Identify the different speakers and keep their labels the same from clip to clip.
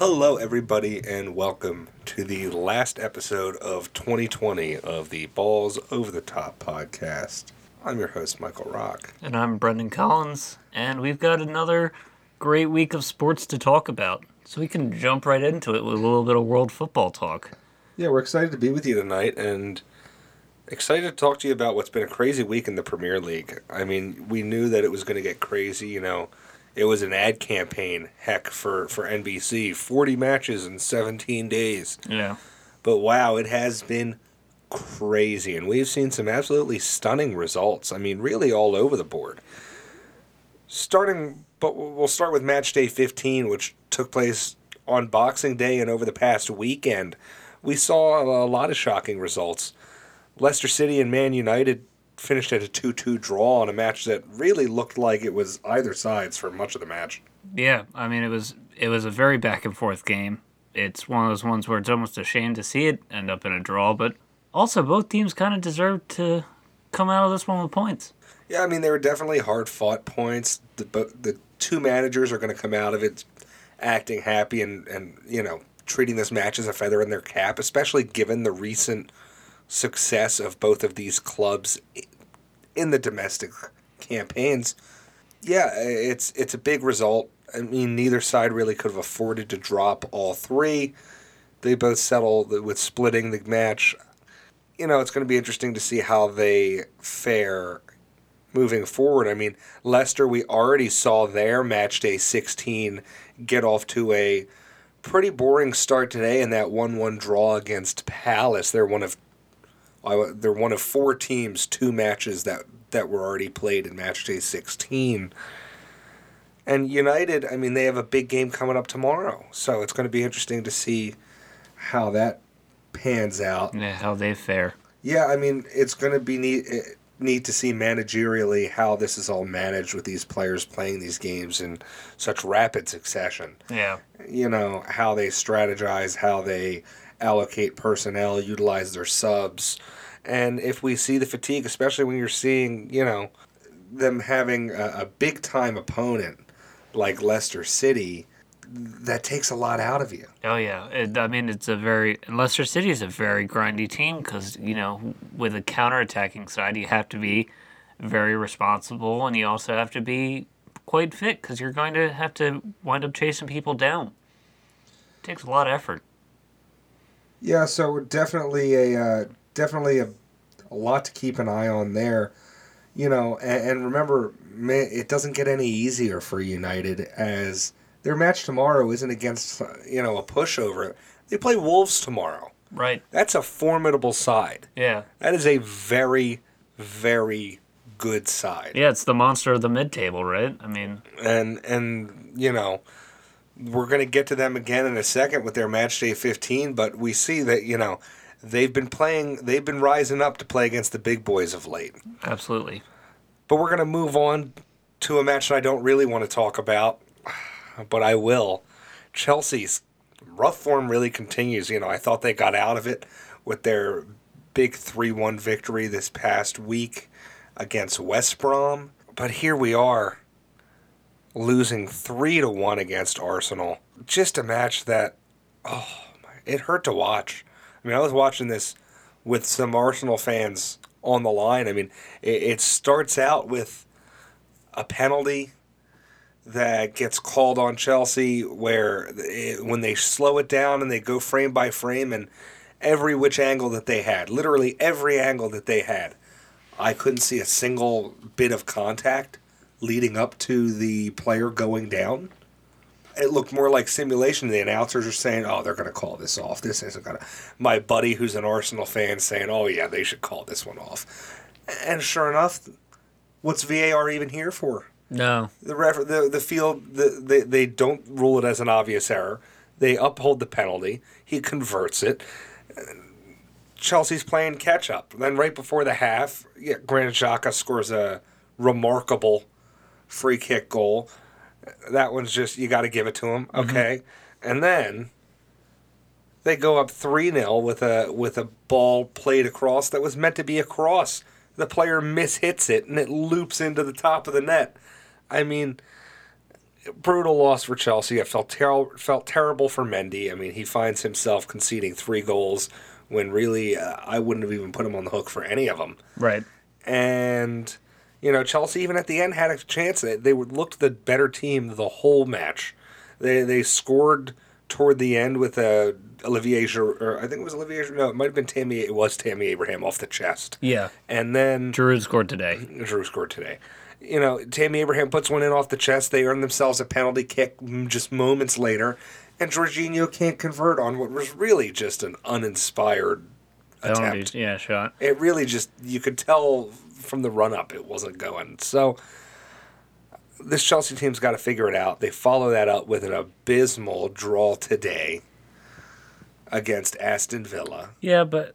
Speaker 1: Hello, everybody, and welcome to the last episode of 2020 of the Balls Over the Top podcast. I'm your host, Michael Rock.
Speaker 2: And I'm Brendan Collins, and we've got another great week of sports to talk about. So we can jump right into it with a little bit of world football talk.
Speaker 1: Yeah, we're excited to be with you tonight and excited to talk to you about what's been a crazy week in the Premier League. I mean, we knew that it was going to get crazy, you know. It was an ad campaign, heck, for, for NBC. 40 matches in 17 days.
Speaker 2: Yeah.
Speaker 1: But wow, it has been crazy. And we've seen some absolutely stunning results. I mean, really all over the board. Starting, but we'll start with match day 15, which took place on Boxing Day and over the past weekend. We saw a lot of shocking results. Leicester City and Man United finished at a 2 2 draw on a match that really looked like it was either sides for much of the match.
Speaker 2: Yeah, I mean it was it was a very back and forth game. It's one of those ones where it's almost a shame to see it end up in a draw, but also both teams kind of deserved to come out of this one with points.
Speaker 1: Yeah, I mean they were definitely hard fought points. The the two managers are going to come out of it acting happy and and you know treating this match as a feather in their cap, especially given the recent success of both of these clubs in the domestic campaigns. Yeah, it's it's a big result. I mean, neither side really could have afforded to drop all three. They both settled with splitting the match. You know, it's going to be interesting to see how they fare moving forward. I mean, Leicester, we already saw their match day 16 get off to a pretty boring start today in that 1 1 draw against Palace. They're one of they're one of four teams, two matches that that were already played in match day 16. And United, I mean, they have a big game coming up tomorrow, so it's going to be interesting to see how that pans out.
Speaker 2: Yeah, how they fare.
Speaker 1: Yeah, I mean, it's going to be neat eh, neat to see managerially how this is all managed with these players playing these games in such rapid succession.
Speaker 2: Yeah.
Speaker 1: You know, how they strategize, how they allocate personnel, utilize their subs. And if we see the fatigue, especially when you're seeing, you know, them having a, a big time opponent like Leicester City, that takes a lot out of you.
Speaker 2: Oh yeah, it, I mean it's a very Leicester City is a very grindy team because you know with a counter-attacking side you have to be very responsible and you also have to be quite fit because you're going to have to wind up chasing people down. It takes a lot of effort.
Speaker 1: Yeah, so definitely a uh, definitely a, a lot to keep an eye on there. You know, and, and remember, man, it doesn't get any easier for United as their match tomorrow isn't against uh, you know a pushover. They play Wolves tomorrow.
Speaker 2: Right.
Speaker 1: That's a formidable side.
Speaker 2: Yeah.
Speaker 1: That is a very, very good side.
Speaker 2: Yeah, it's the monster of the mid-table, right? I mean,
Speaker 1: and and you know, we're going to get to them again in a second with their match day 15, but we see that, you know, they've been playing, they've been rising up to play against the big boys of late.
Speaker 2: Absolutely.
Speaker 1: But we're going to move on to a match that I don't really want to talk about, but I will. Chelsea's rough form really continues. You know, I thought they got out of it with their big 3 1 victory this past week against West Brom. But here we are losing three to one against Arsenal. Just a match that, oh, it hurt to watch. I mean, I was watching this with some Arsenal fans on the line. I mean, it, it starts out with a penalty that gets called on Chelsea, where it, when they slow it down and they go frame by frame and every which angle that they had, literally every angle that they had, I couldn't see a single bit of contact leading up to the player going down. It looked more like simulation. The announcers are saying, "Oh, they're going to call this off. This isn't going to." My buddy, who's an Arsenal fan, saying, "Oh yeah, they should call this one off." And sure enough, what's VAR even here for?
Speaker 2: No.
Speaker 1: The ref, the the field, the, they they don't rule it as an obvious error. They uphold the penalty. He converts it. Chelsea's playing catch up. Then right before the half, yeah, Granit Xhaka scores a remarkable free kick goal. That one's just you got to give it to him, okay? Mm-hmm. And then they go up 3-0 with a with a ball played across that was meant to be a cross. The player mishits it and it loops into the top of the net. I mean, brutal loss for Chelsea. I felt ter- felt terrible for Mendy. I mean, he finds himself conceding three goals when really uh, I wouldn't have even put him on the hook for any of them.
Speaker 2: Right.
Speaker 1: And you know, Chelsea even at the end had a chance. They, they looked the better team the whole match. They they scored toward the end with a Olivier Giroud, or I think it was Olivier Giroud. No, it might have been Tammy. It was Tammy Abraham off the chest.
Speaker 2: Yeah.
Speaker 1: And then
Speaker 2: Giroud scored today.
Speaker 1: Giroud scored today. You know, Tammy Abraham puts one in off the chest. They earn themselves a penalty kick just moments later, and Jorginho can't convert on what was really just an uninspired attempt.
Speaker 2: Yeah, shot.
Speaker 1: It really just you could tell from the run up it wasn't going. So this Chelsea team's got to figure it out. They follow that up with an abysmal draw today against Aston Villa.
Speaker 2: Yeah, but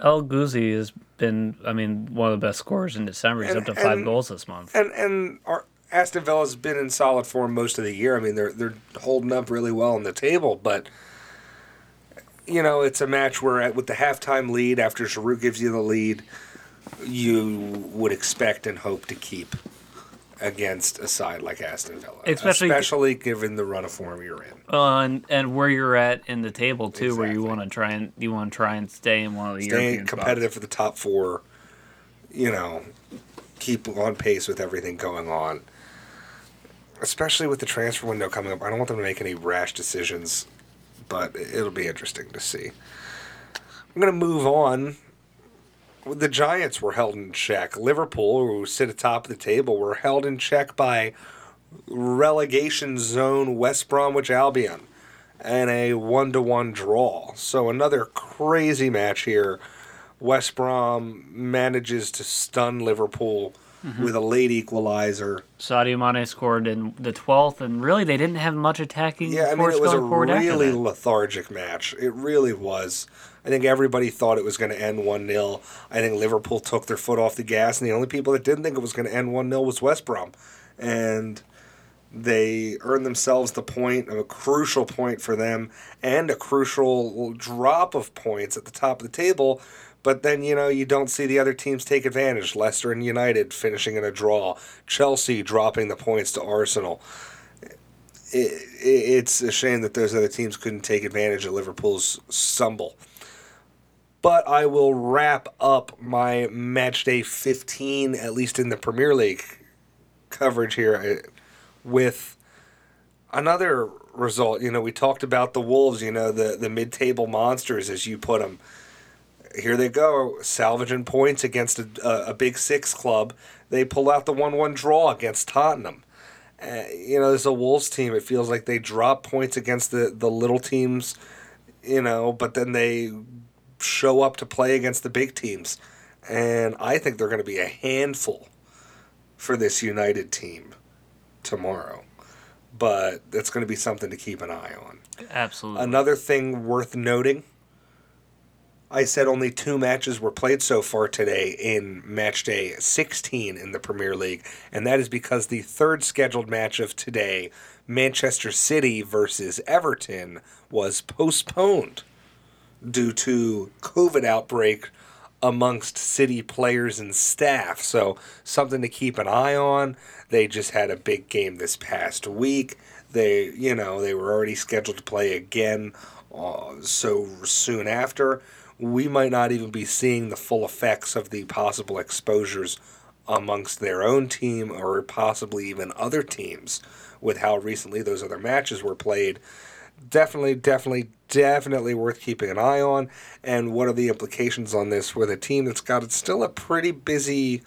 Speaker 2: El Ghazi has been, I mean, one of the best scorers in December. He's
Speaker 1: And-
Speaker 2: up to five
Speaker 1: and-
Speaker 2: goals this month.
Speaker 1: And and our Aston Villa's been in solid form most of the year. I mean, they're they're holding up really well on the table, but you know, it's a match where at, with the halftime lead after Giroud gives you the lead, you would expect and hope to keep against a side like Aston Villa,
Speaker 2: Especially-
Speaker 1: especially given the run of form you're in.
Speaker 2: Uh, and, and where you're at in the table too, where you want to try and you want to try and stay in one of the European
Speaker 1: competitive for the top four, you know, keep on pace with everything going on. Especially with the transfer window coming up, I don't want them to make any rash decisions, but it'll be interesting to see. I'm going to move on. The Giants were held in check. Liverpool, who sit atop the table, were held in check by relegation zone West Bromwich Albion and a one to one draw. So another crazy match here. West Brom manages to stun Liverpool Mm-hmm. with a late equalizer.
Speaker 2: Sadio Mane scored in the 12th, and really they didn't have much attacking
Speaker 1: Yeah, I mean it was a
Speaker 2: going forward after
Speaker 1: really lethargic match. It really was. I think everybody thought it was going to end 1 0. I think Liverpool took their foot off the gas, and the only people that didn't think it was going to end 1 0 was West Brom. And they earned themselves the point, a crucial point for them, and a crucial drop of points at the top of the table. But then, you know, you don't see the other teams take advantage. Leicester and United finishing in a draw, Chelsea dropping the points to Arsenal it, it's a shame that those other teams couldn't take advantage of Liverpool's stumble. But I will wrap up my match day 15, at least in the Premier League coverage here, uh, with another result. You know, we talked about the Wolves, you know, the, the mid table monsters, as you put them. Here they go, salvaging points against a, a, a big six club. They pull out the 1 1 draw against Tottenham uh, you know, as a Wolves team, it feels like they drop points against the, the little teams, you know, but then they show up to play against the big teams. And I think they're going to be a handful for this United team tomorrow. But that's going to be something to keep an eye on.
Speaker 2: Absolutely.
Speaker 1: Another thing worth noting I said only two matches were played so far today in match day 16 in the Premier League, and that is because the third scheduled match of today, Manchester City versus Everton, was postponed due to COVID outbreak amongst city players and staff. So something to keep an eye on. They just had a big game this past week. They, you know, they were already scheduled to play again uh, so soon after. We might not even be seeing the full effects of the possible exposures amongst their own team or possibly even other teams with how recently those other matches were played definitely, definitely, definitely worth keeping an eye on. And what are the implications on this with a team that's got still a pretty busy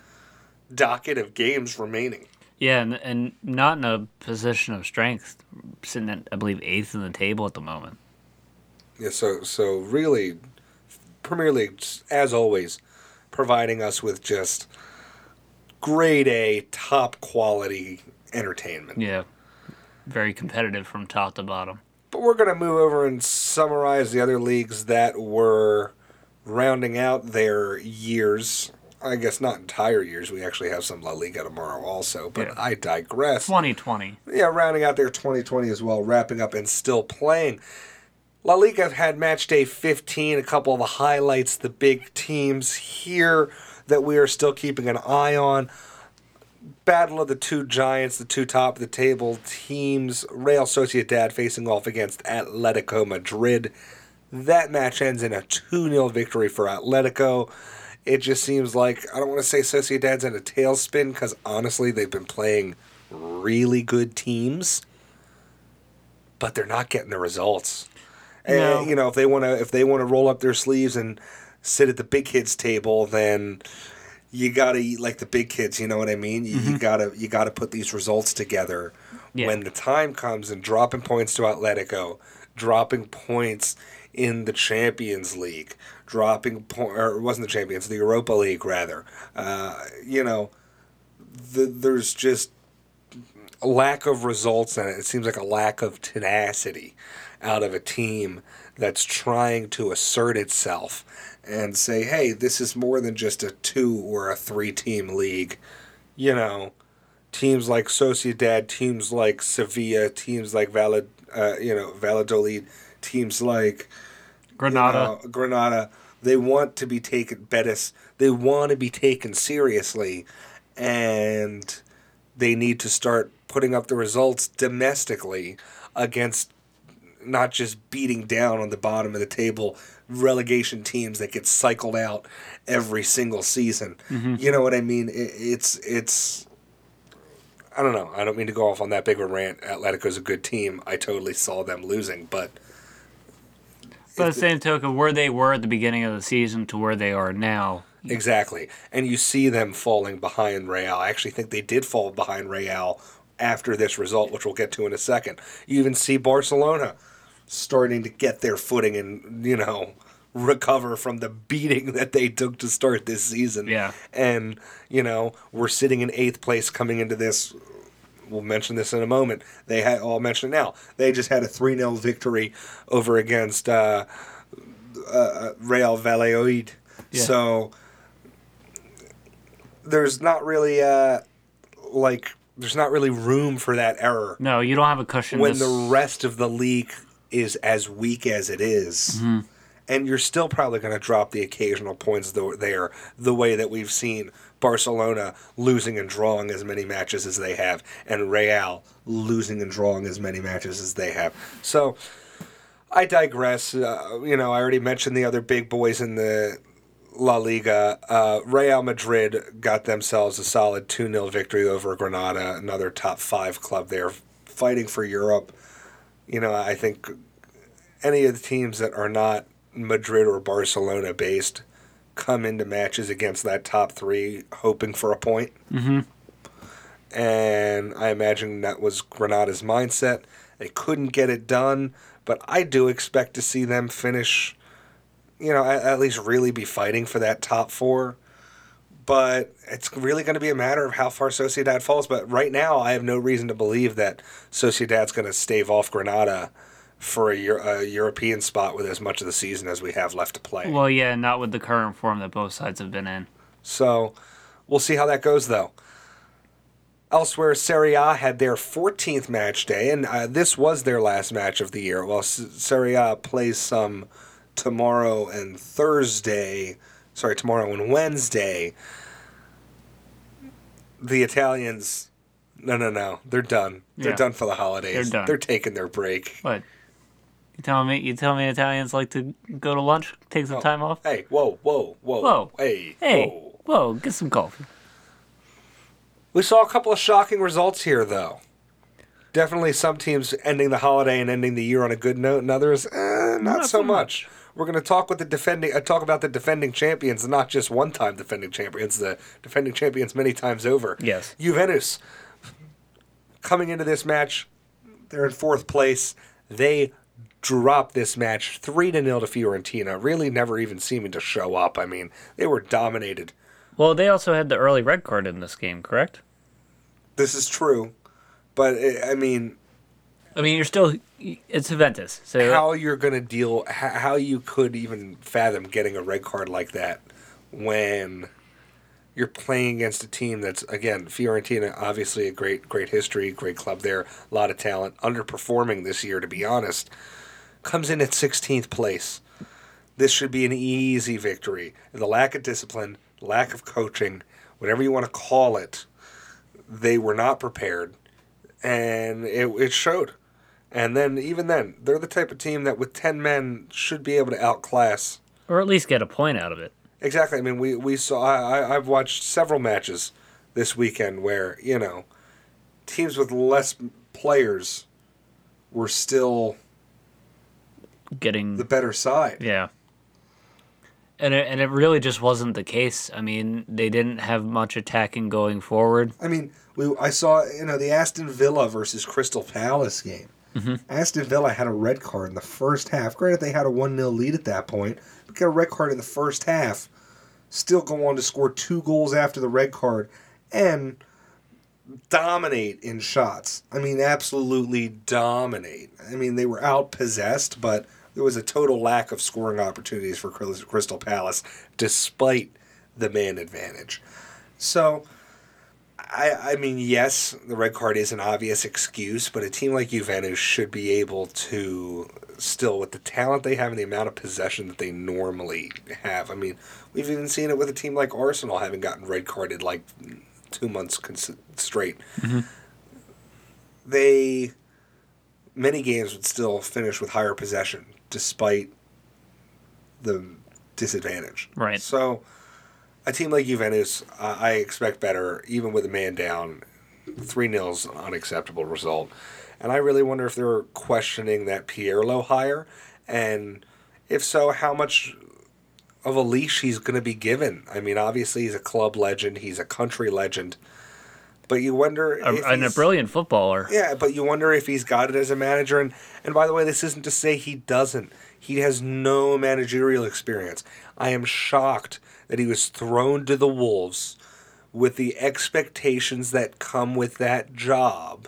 Speaker 1: docket of games remaining?
Speaker 2: yeah, and, and not in a position of strength, sitting at, I believe, eighth in the table at the moment.
Speaker 1: Yeah, so so really, Premier League, as always, providing us with just grade A, top quality entertainment.
Speaker 2: Yeah. Very competitive from top to bottom.
Speaker 1: But we're going to move over and summarize the other leagues that were rounding out their years. I guess not entire years. We actually have some La Liga tomorrow also, but
Speaker 2: Yeah.
Speaker 1: I digress.
Speaker 2: 2020.
Speaker 1: Yeah, rounding out their 2020 as well, wrapping up and still playing. La Liga had match day 15, a couple of the highlights, the big teams here that we are still keeping an eye on. battle of the two giants, the two top of the table teams, Real Sociedad facing off against Atletico Madrid. That match ends in a 2 0 victory for Atletico. It just seems like, I don't want to say Sociedad's in a tailspin because honestly, they've been playing really good teams, but they're not getting the results.
Speaker 2: No.
Speaker 1: And, you know, if they want to, if they want to roll up their sleeves and sit at the big kids table, then you gotta eat like the big kids. You know what I mean? You, you gotta, you gotta put these results together
Speaker 2: Yeah.
Speaker 1: when the time comes and dropping points to Atletico, dropping points in the Champions League, dropping point or it wasn't the Champions, the Europa League rather. Uh, you know, the, there's just a lack of results and it. it seems like a lack of tenacity out of a team that's trying to assert itself and say, hey, this is more than just a two or a three team league. You know, teams like Sociedad, teams like Sevilla, teams like Valid, uh, you know, Valladolid, teams like
Speaker 2: Granada.
Speaker 1: you know, Granada, they want to be taken Betis, they want to be taken seriously and they need to start putting up the results domestically against not just beating down on the bottom of the table relegation teams that get cycled out every single season. Mm-hmm. You know what I mean? It, it's it's I don't know. I don't mean to go off on that big of a rant. Atletico's a good team. I totally saw them losing, but
Speaker 2: By the same token, where they were at the beginning of the season to where they are now,
Speaker 1: Exactly. And you see them falling behind Real. I actually think they did fall behind Real after this result, which we'll get to in a second. You even see Barcelona starting to get their footing and, you know, recover from the beating that they took to start this season.
Speaker 2: Yeah.
Speaker 1: And, you know, we're sitting in eighth place coming into this. We'll mention this in a moment. They had, I'll mention it now. They just had a 3 0 victory over against uh, uh, Real Valladolid.
Speaker 2: Yeah.
Speaker 1: So there's not really uh like there's not really room for that error
Speaker 2: no, you don't have a cushion.
Speaker 1: when
Speaker 2: this-
Speaker 1: the rest of the league is as weak as it is. And you're still probably going to drop the occasional points there the way that we've seen Barcelona losing and drawing as many matches as they have and Real losing and drawing as many matches as they have. So I digress. Uh, you know, I already mentioned the other big boys in the La Liga. Uh, Real Madrid got themselves a solid 2 0 victory over Granada, another top five club there, fighting for Europe. You know, I think any of the teams that are not Madrid or Barcelona based come into matches against that top three hoping for a point. Mm-hmm. And I imagine that was Granada's mindset. They couldn't get it done, but I do expect to see them finish, you know, at, at least really be fighting for that top four. But it's really going to be a matter of how far Sociedad falls. But right now, I have no reason to believe that Sociedad's going to stave off Granada for a, Euro- a European spot with as much of the season as we have left to play.
Speaker 2: well, yeah, not with the current form that both sides have been in.
Speaker 1: So we'll see how that goes, though. Elsewhere, Serie A had their 14th match day, and uh, this was their last match of the year. Well, S- Serie A plays some tomorrow and Thursday. Sorry, tomorrow and Wednesday. The Italians, no, no, no, they're done. They're
Speaker 2: Yeah.
Speaker 1: done for the holidays.
Speaker 2: They're done.
Speaker 1: They're taking their break.
Speaker 2: What? You telling me? You telling me Italians like to go to lunch, take some time off?
Speaker 1: Hey, whoa, whoa, whoa,
Speaker 2: Whoa.
Speaker 1: hey,
Speaker 2: Hey,
Speaker 1: whoa.
Speaker 2: whoa, get some coffee.
Speaker 1: We saw a couple of shocking results here, though. Definitely some teams ending the holiday and ending the year on a good note, and others, eh, not, so much. We're going to talk with the defending, uh, talk about the defending champions, not just one-time defending champions, the defending champions many times over.
Speaker 2: Yes.
Speaker 1: Juventus coming into this match, they're in fourth place. They dropped this match three to nil to Fiorentina. Really, never even seeming to show up. I mean, they were dominated.
Speaker 2: Well, they also had the early red card in this game, correct?
Speaker 1: This is true, but eh, I mean,
Speaker 2: I mean, you're still it's Juventus, so
Speaker 1: how you're going to deal, how you could even fathom getting a red card like that when you're playing against a team that's again Fiorentina, obviously a great, great history, great club there, a lot of talent, underperforming this year to be honest, comes in at 16th place. This should be an easy victory. The lack of discipline, lack of coaching, whatever you want to call it, they were not prepared, and it, it showed. And then, even then, they're the type of team that with 10 men should be able to outclass.
Speaker 2: Or at least get a point out of it.
Speaker 1: Exactly. I mean, we, we saw, I, I- I've watched several matches this weekend where, you know, teams with less players were still
Speaker 2: Getting
Speaker 1: the better side.
Speaker 2: Yeah. And it, and it really just wasn't the case. I mean, they didn't have much attacking going forward.
Speaker 1: I mean, we I saw you know the Aston Villa versus Crystal Palace game. Mm-hmm. Aston Villa had a red card in the first half. Granted, they had a one 0 lead at that point, but got a red card in the first half. Still go on to score two goals after the red card, and dominate in shots. I mean, absolutely dominate. I mean, they were outpossessed, but there was a total lack of scoring opportunities for Crystal Palace, despite the man advantage. So, I, I mean, yes, the red card is an obvious excuse, but a team like Juventus should be able to still, with the talent they have and the amount of possession that they normally have. I mean, we've even seen it with a team like Arsenal having gotten red carded like two months cons- straight. Mm-hmm. They many games would still finish with higher possession despite the disadvantage.
Speaker 2: Right.
Speaker 1: So, a team like Juventus, uh, I expect better, even with a man down. 3 0's an unacceptable result. And I really wonder if they're questioning that Pirlo hire. And if so, how much of a leash he's going to be given. I mean, obviously, he's a club legend, he's a country legend. But you wonder
Speaker 2: A,
Speaker 1: if
Speaker 2: and a brilliant footballer.
Speaker 1: yeah, but you wonder if he's got it as a manager. And, and by the way, this isn't to say he doesn't. He has no managerial experience. I am shocked that he was thrown to the Wolves with the expectations that come with that job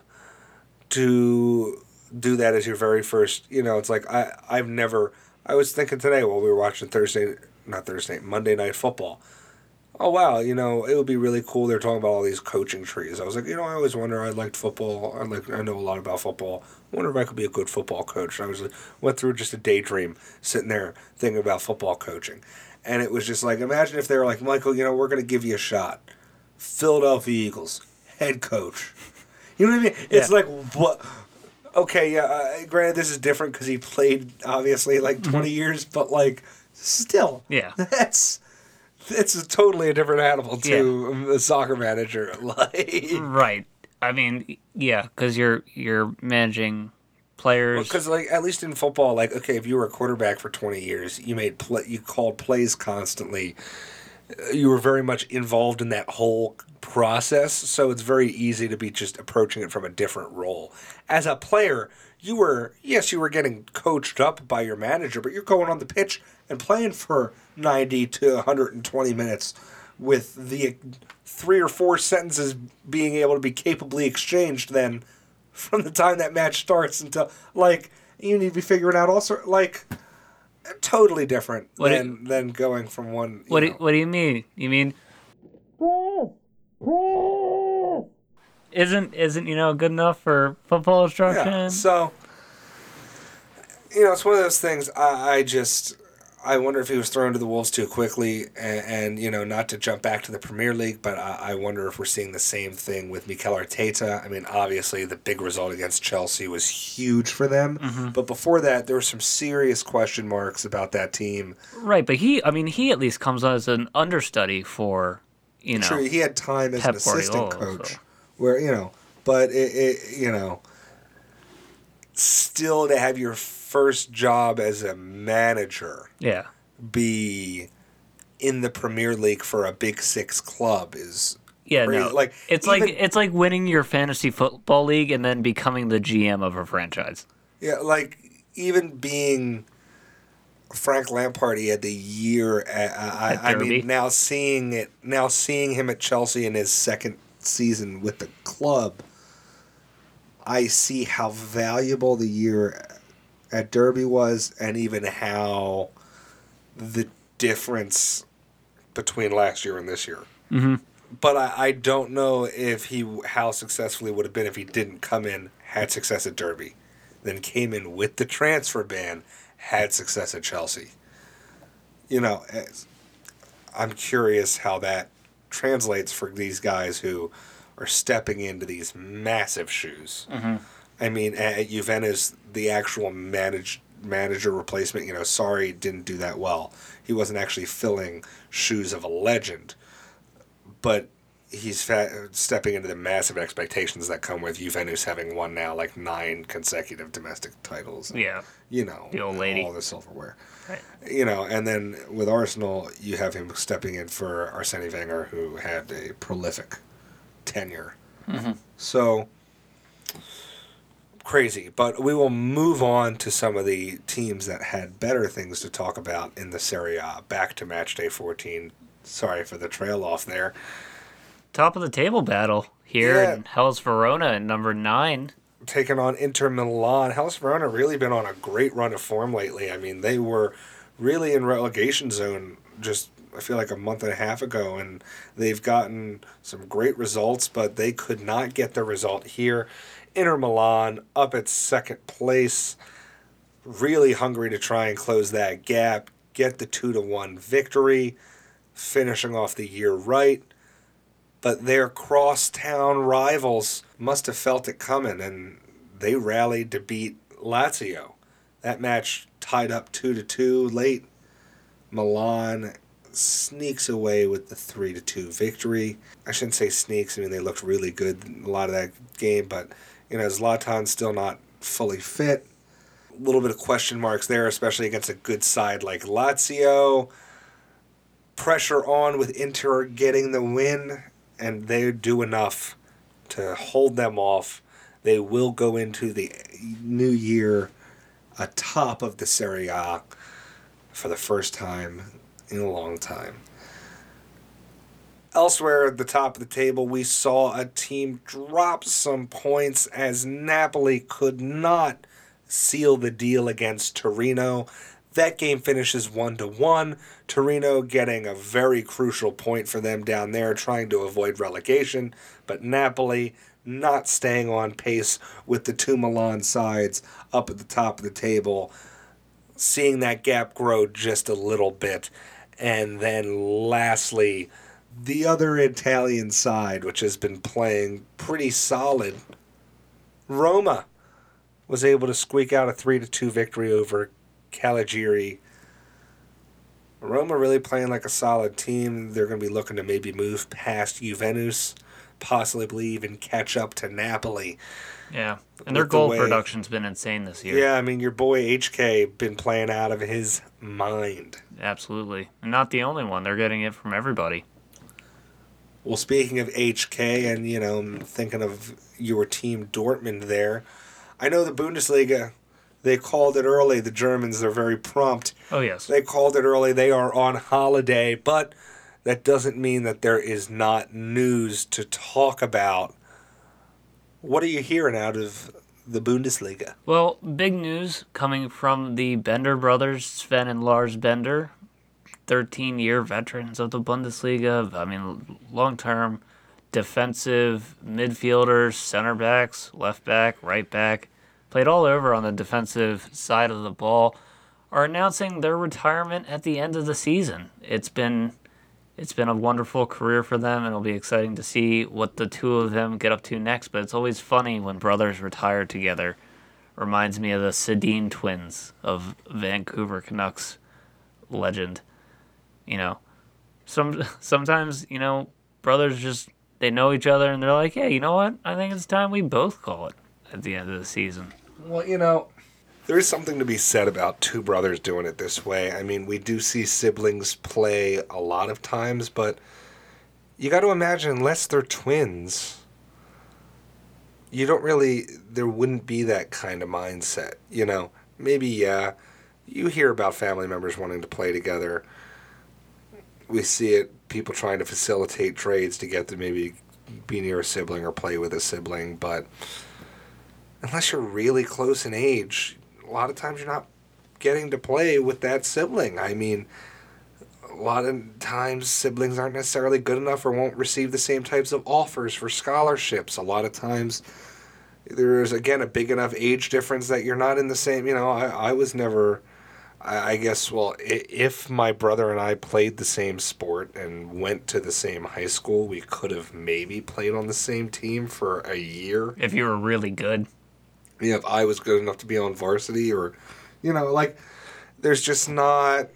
Speaker 1: to do that as your very first. You know, it's like I, I've never. I was thinking today while we were watching Thursday, not Thursday, Monday Night Football oh wow, you know, it would be really cool. They're talking about all these coaching trees. I was like, you know, I always wonder. I liked football. I like, I know a lot about football. I wonder if I could be a good football coach. And I was like, went through just a daydream, sitting there thinking about football coaching, and it was just like, imagine if they were like, Michael, you know, we're gonna give you a shot. Philadelphia Eagles head coach. You know what I mean? It's
Speaker 2: Yeah.
Speaker 1: like what. Okay, yeah. Uh, granted, this is different because he played obviously like 20 years, but like still,
Speaker 2: Yeah.
Speaker 1: that's it's a totally a different animal to a soccer manager. Like
Speaker 2: Right. I mean, yeah, because you're you're managing players.
Speaker 1: because like at least in football, like okay, if you were a quarterback for 20 years, you made play, you called plays constantly. You were very much involved in that whole process, so it's very easy to be just approaching it from a different role. As a player, you were yes, you were getting coached up by your manager, but you're going on the pitch and playing for 90 to 120 minutes with the three or four sentences being able to be capably exchanged then from the time that match starts until like you need to be figuring out all sort like totally different
Speaker 2: What do
Speaker 1: than than going from one
Speaker 2: what do, what do you mean? You mean isn't isn't you know good enough for football instruction?
Speaker 1: Yeah. So, you know, it's one of those things. I, I just, I wonder if he was thrown to the wolves too quickly, and, and you know, not to jump back to the Premier League, but I, I wonder if we're seeing the same thing with Mikel Arteta. I mean, obviously, the big result against Chelsea was huge for them, mm-hmm. but before that, there were some serious question marks about that team.
Speaker 2: Right, but he I mean he at least comes as an understudy for you know
Speaker 1: Sure, he had time as
Speaker 2: Pep
Speaker 1: an assistant
Speaker 2: Guardiola,
Speaker 1: coach,
Speaker 2: so.
Speaker 1: Where you know, but it, it, you know, still to have your first job as a manager
Speaker 2: yeah.
Speaker 1: be in the Premier League for a Big Six club is
Speaker 2: Yeah,
Speaker 1: crazy.
Speaker 2: no.
Speaker 1: Like,
Speaker 2: it's like it's like winning your fantasy football league and then becoming the GM of a franchise.
Speaker 1: yeah, like even being Frank Lampard, he had the year. At, uh, I,
Speaker 2: At
Speaker 1: I
Speaker 2: Derby.
Speaker 1: mean, now seeing it, now seeing him at Chelsea in his second season with the club, I see how valuable the year at Derby was, and even how the difference between last year and this year.
Speaker 2: Mm-hmm.
Speaker 1: But I, I don't know if he how successful he would have been if he didn't come in, had success at Derby, then came in with the transfer ban, had success at Chelsea. You know, I'm curious how that translates for these guys who are stepping into these massive shoes. Mm-hmm. I mean, at Juventus, the actual managed manager replacement, you know, sorry, didn't do that well. He wasn't actually filling shoes of a legend, but he's fa- stepping into the massive expectations that come with Juventus having won now like nine consecutive domestic titles.
Speaker 2: Yeah.
Speaker 1: You know,
Speaker 2: The old lady.
Speaker 1: all the silverware.
Speaker 2: Right.
Speaker 1: You know, and then with Arsenal, you have him stepping in for Arsene Wenger, who had a prolific tenure. Mm-hmm. So crazy. But we will move on to some of the teams that had better things to talk about in the Serie A. Back to match day 14. Sorry for the trail off there.
Speaker 2: Top of the table battle here
Speaker 1: Yeah.
Speaker 2: in Hellas Verona at number nine.
Speaker 1: Taking on Inter Milan. Hellas Verona really been on a great run of form lately. I mean, they were really in relegation zone just I feel like a month and a half ago, and they've gotten some great results, but they could not get the result here. Inter Milan up at second place, really hungry to try and close that gap, get the two to one victory, finishing off the year right but their crosstown rivals must have felt it coming and they rallied to beat Lazio. That match tied up 2 to 2 late. Milan sneaks away with the 3 to 2 victory. I shouldn't say sneaks, I mean they looked really good a lot of that game, but you know, Zlatan's still not fully fit. A little bit of question marks there, especially against a good side like Lazio. Pressure on with Inter getting the win and they do enough to hold them off. They will go into the new year atop of the Serie A for the first time in a long time. Elsewhere at the top of the table, we saw a team drop some points as Napoli could not seal the deal against Torino. That game finishes 1 to 1. Torino getting a very crucial point for them down there, trying to avoid relegation. But Napoli not staying on pace with the two Milan sides up at the top of the table, seeing that gap grow just a little bit. And then lastly, the other Italian side, which has been playing pretty solid, Roma was able to squeak out a 3 to 2 victory over Cagliari. Roma really playing like a solid team. They're going to be looking to maybe move past Juventus, possibly even catch up to Napoli.
Speaker 2: Yeah. And their
Speaker 1: With the
Speaker 2: goal
Speaker 1: way-
Speaker 2: production's been insane this year.
Speaker 1: Yeah, I mean your boy HK been playing out of his mind.
Speaker 2: Absolutely. And not the only one. They're getting it from everybody.
Speaker 1: Well, speaking of HK, and you know, I'm thinking of your team Dortmund there. I know the Bundesliga. They called it early. The Germans are very prompt.
Speaker 2: Oh, yes.
Speaker 1: They called it early. They are on holiday, but that doesn't mean that there is not news to talk about. What are you hearing out of the Bundesliga?
Speaker 2: Well, big news coming from the Bender brothers, Sven and Lars Bender, 13 year veterans of the Bundesliga. I mean, long term defensive midfielders, center backs, left back, right back, played all over on the defensive side of the ball, are announcing their retirement at the end of the season. It's been. It's been a wonderful career for them, and it'll be exciting to see what the two of them get up to next. But it's always funny when brothers retire together reminds me of the Sedin twins of Vancouver Canucks legend. You know, some sometimes you know brothers just they know each other and they're like, hey, you know what? I think it's time we both call it at the end of the season.
Speaker 1: Well, you know, there is something to be said about two brothers doing it this way. I mean, we do see siblings play a lot of times, but you got to imagine, unless they're twins, you don't really, there wouldn't be that kind of mindset. You know, maybe, yeah, you hear about family members wanting to play together. We see it, people trying to facilitate trades to get to maybe be near a sibling or play with a sibling, but unless you're really close in age, a lot of times you're not getting to play with that sibling. I mean, a lot of times siblings aren't necessarily good enough or won't receive the same types of offers for scholarships. A lot of times there's again a big enough age difference that you're not in the same, you know, I, I was never I, I guess, well, if my brother and I played the same sport and went to the same high school, we could have maybe played on the same team for a year.
Speaker 2: If you were really good.
Speaker 1: You know, if I was good enough to be on varsity or, you know, like, there's just not.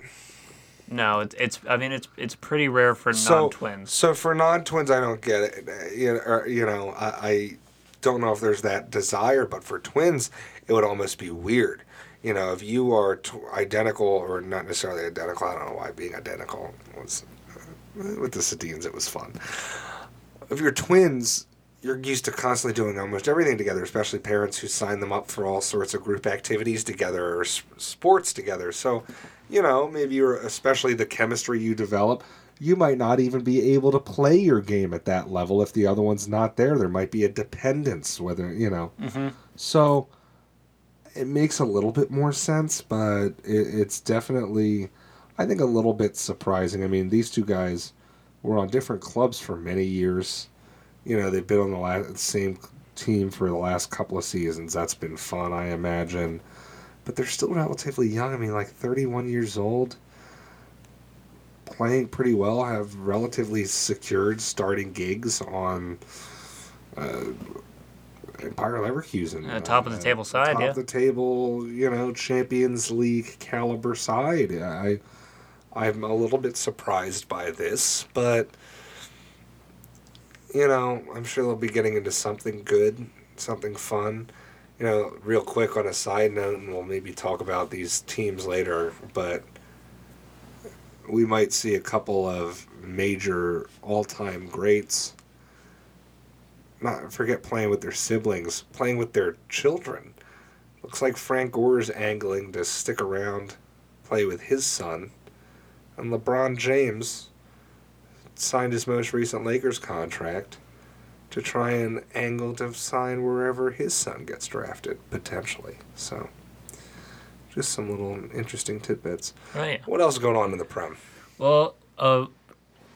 Speaker 2: No, it's, it's I mean it's it's pretty rare for
Speaker 1: So,
Speaker 2: non-twins.
Speaker 1: so for non-twins, I don't get it. You know, or, you know I, I don't know if there's that desire, but for twins, it would almost be weird. You know, if you are t- identical or not necessarily identical, I don't know why being identical was with the Sedins. It was fun. If you're twins, you're used to constantly doing almost everything together, especially parents who sign them up for all sorts of group activities together or s- sports together. So, you know, maybe you're especially the chemistry you develop. You might not even be able to play your game at that level if the other one's not there. There might be a dependence, whether you know. Mm-hmm. So, it makes a little bit more sense, but it, it's definitely, I think, a little bit surprising. I mean, these two guys were on different clubs for many years. You know, they've been on the last, same team for the last couple of seasons. That's been fun, I imagine. But they're still relatively young. I mean, like 31 years old. Playing pretty well, have relatively secured starting gigs on uh, Bayer Leverkusen.
Speaker 2: Uh, top of the table side,
Speaker 1: top
Speaker 2: yeah.
Speaker 1: of the table, you know, Champions League caliber side. I, I'm a little bit surprised by this, but you know, I'm sure they'll be getting into something good, something fun. You know, real quick on a side note, and we'll maybe talk about these teams later, but we might see a couple of major all-time greats not forget playing with their siblings, playing with their children. Looks like Frank Gore's angling to stick around, play with his son. And LeBron James signed his most recent Lakers contract to try and angle to sign wherever his son gets drafted, potentially. So, just some little interesting tidbits.
Speaker 2: Right.
Speaker 1: What else is going on in the Prem?
Speaker 2: Well, uh,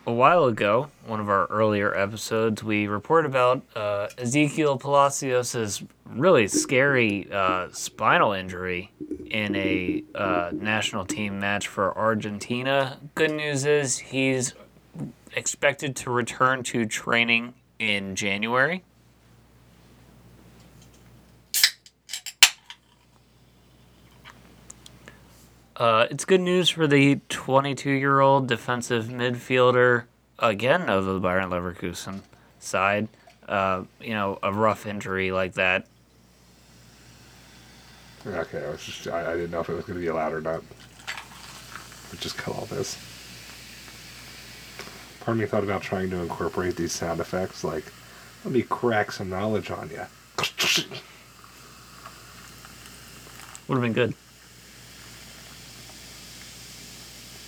Speaker 2: a while ago, one of our earlier episodes, we report about uh, Exequiel Palacios' really scary uh, spinal injury in a uh, national team match for Argentina. Good news is he's expected to return to training in January. Uh, it's good news for the 22 year old defensive midfielder, again, of the Bayern Leverkusen side. Uh, you know, a rough injury like that.
Speaker 1: Okay, I was just I, I didn't know if it was going to be allowed or not. But just cut all this. Part of me thought about trying to incorporate these sound effects, like let me crack some knowledge on you.
Speaker 2: Would have been good.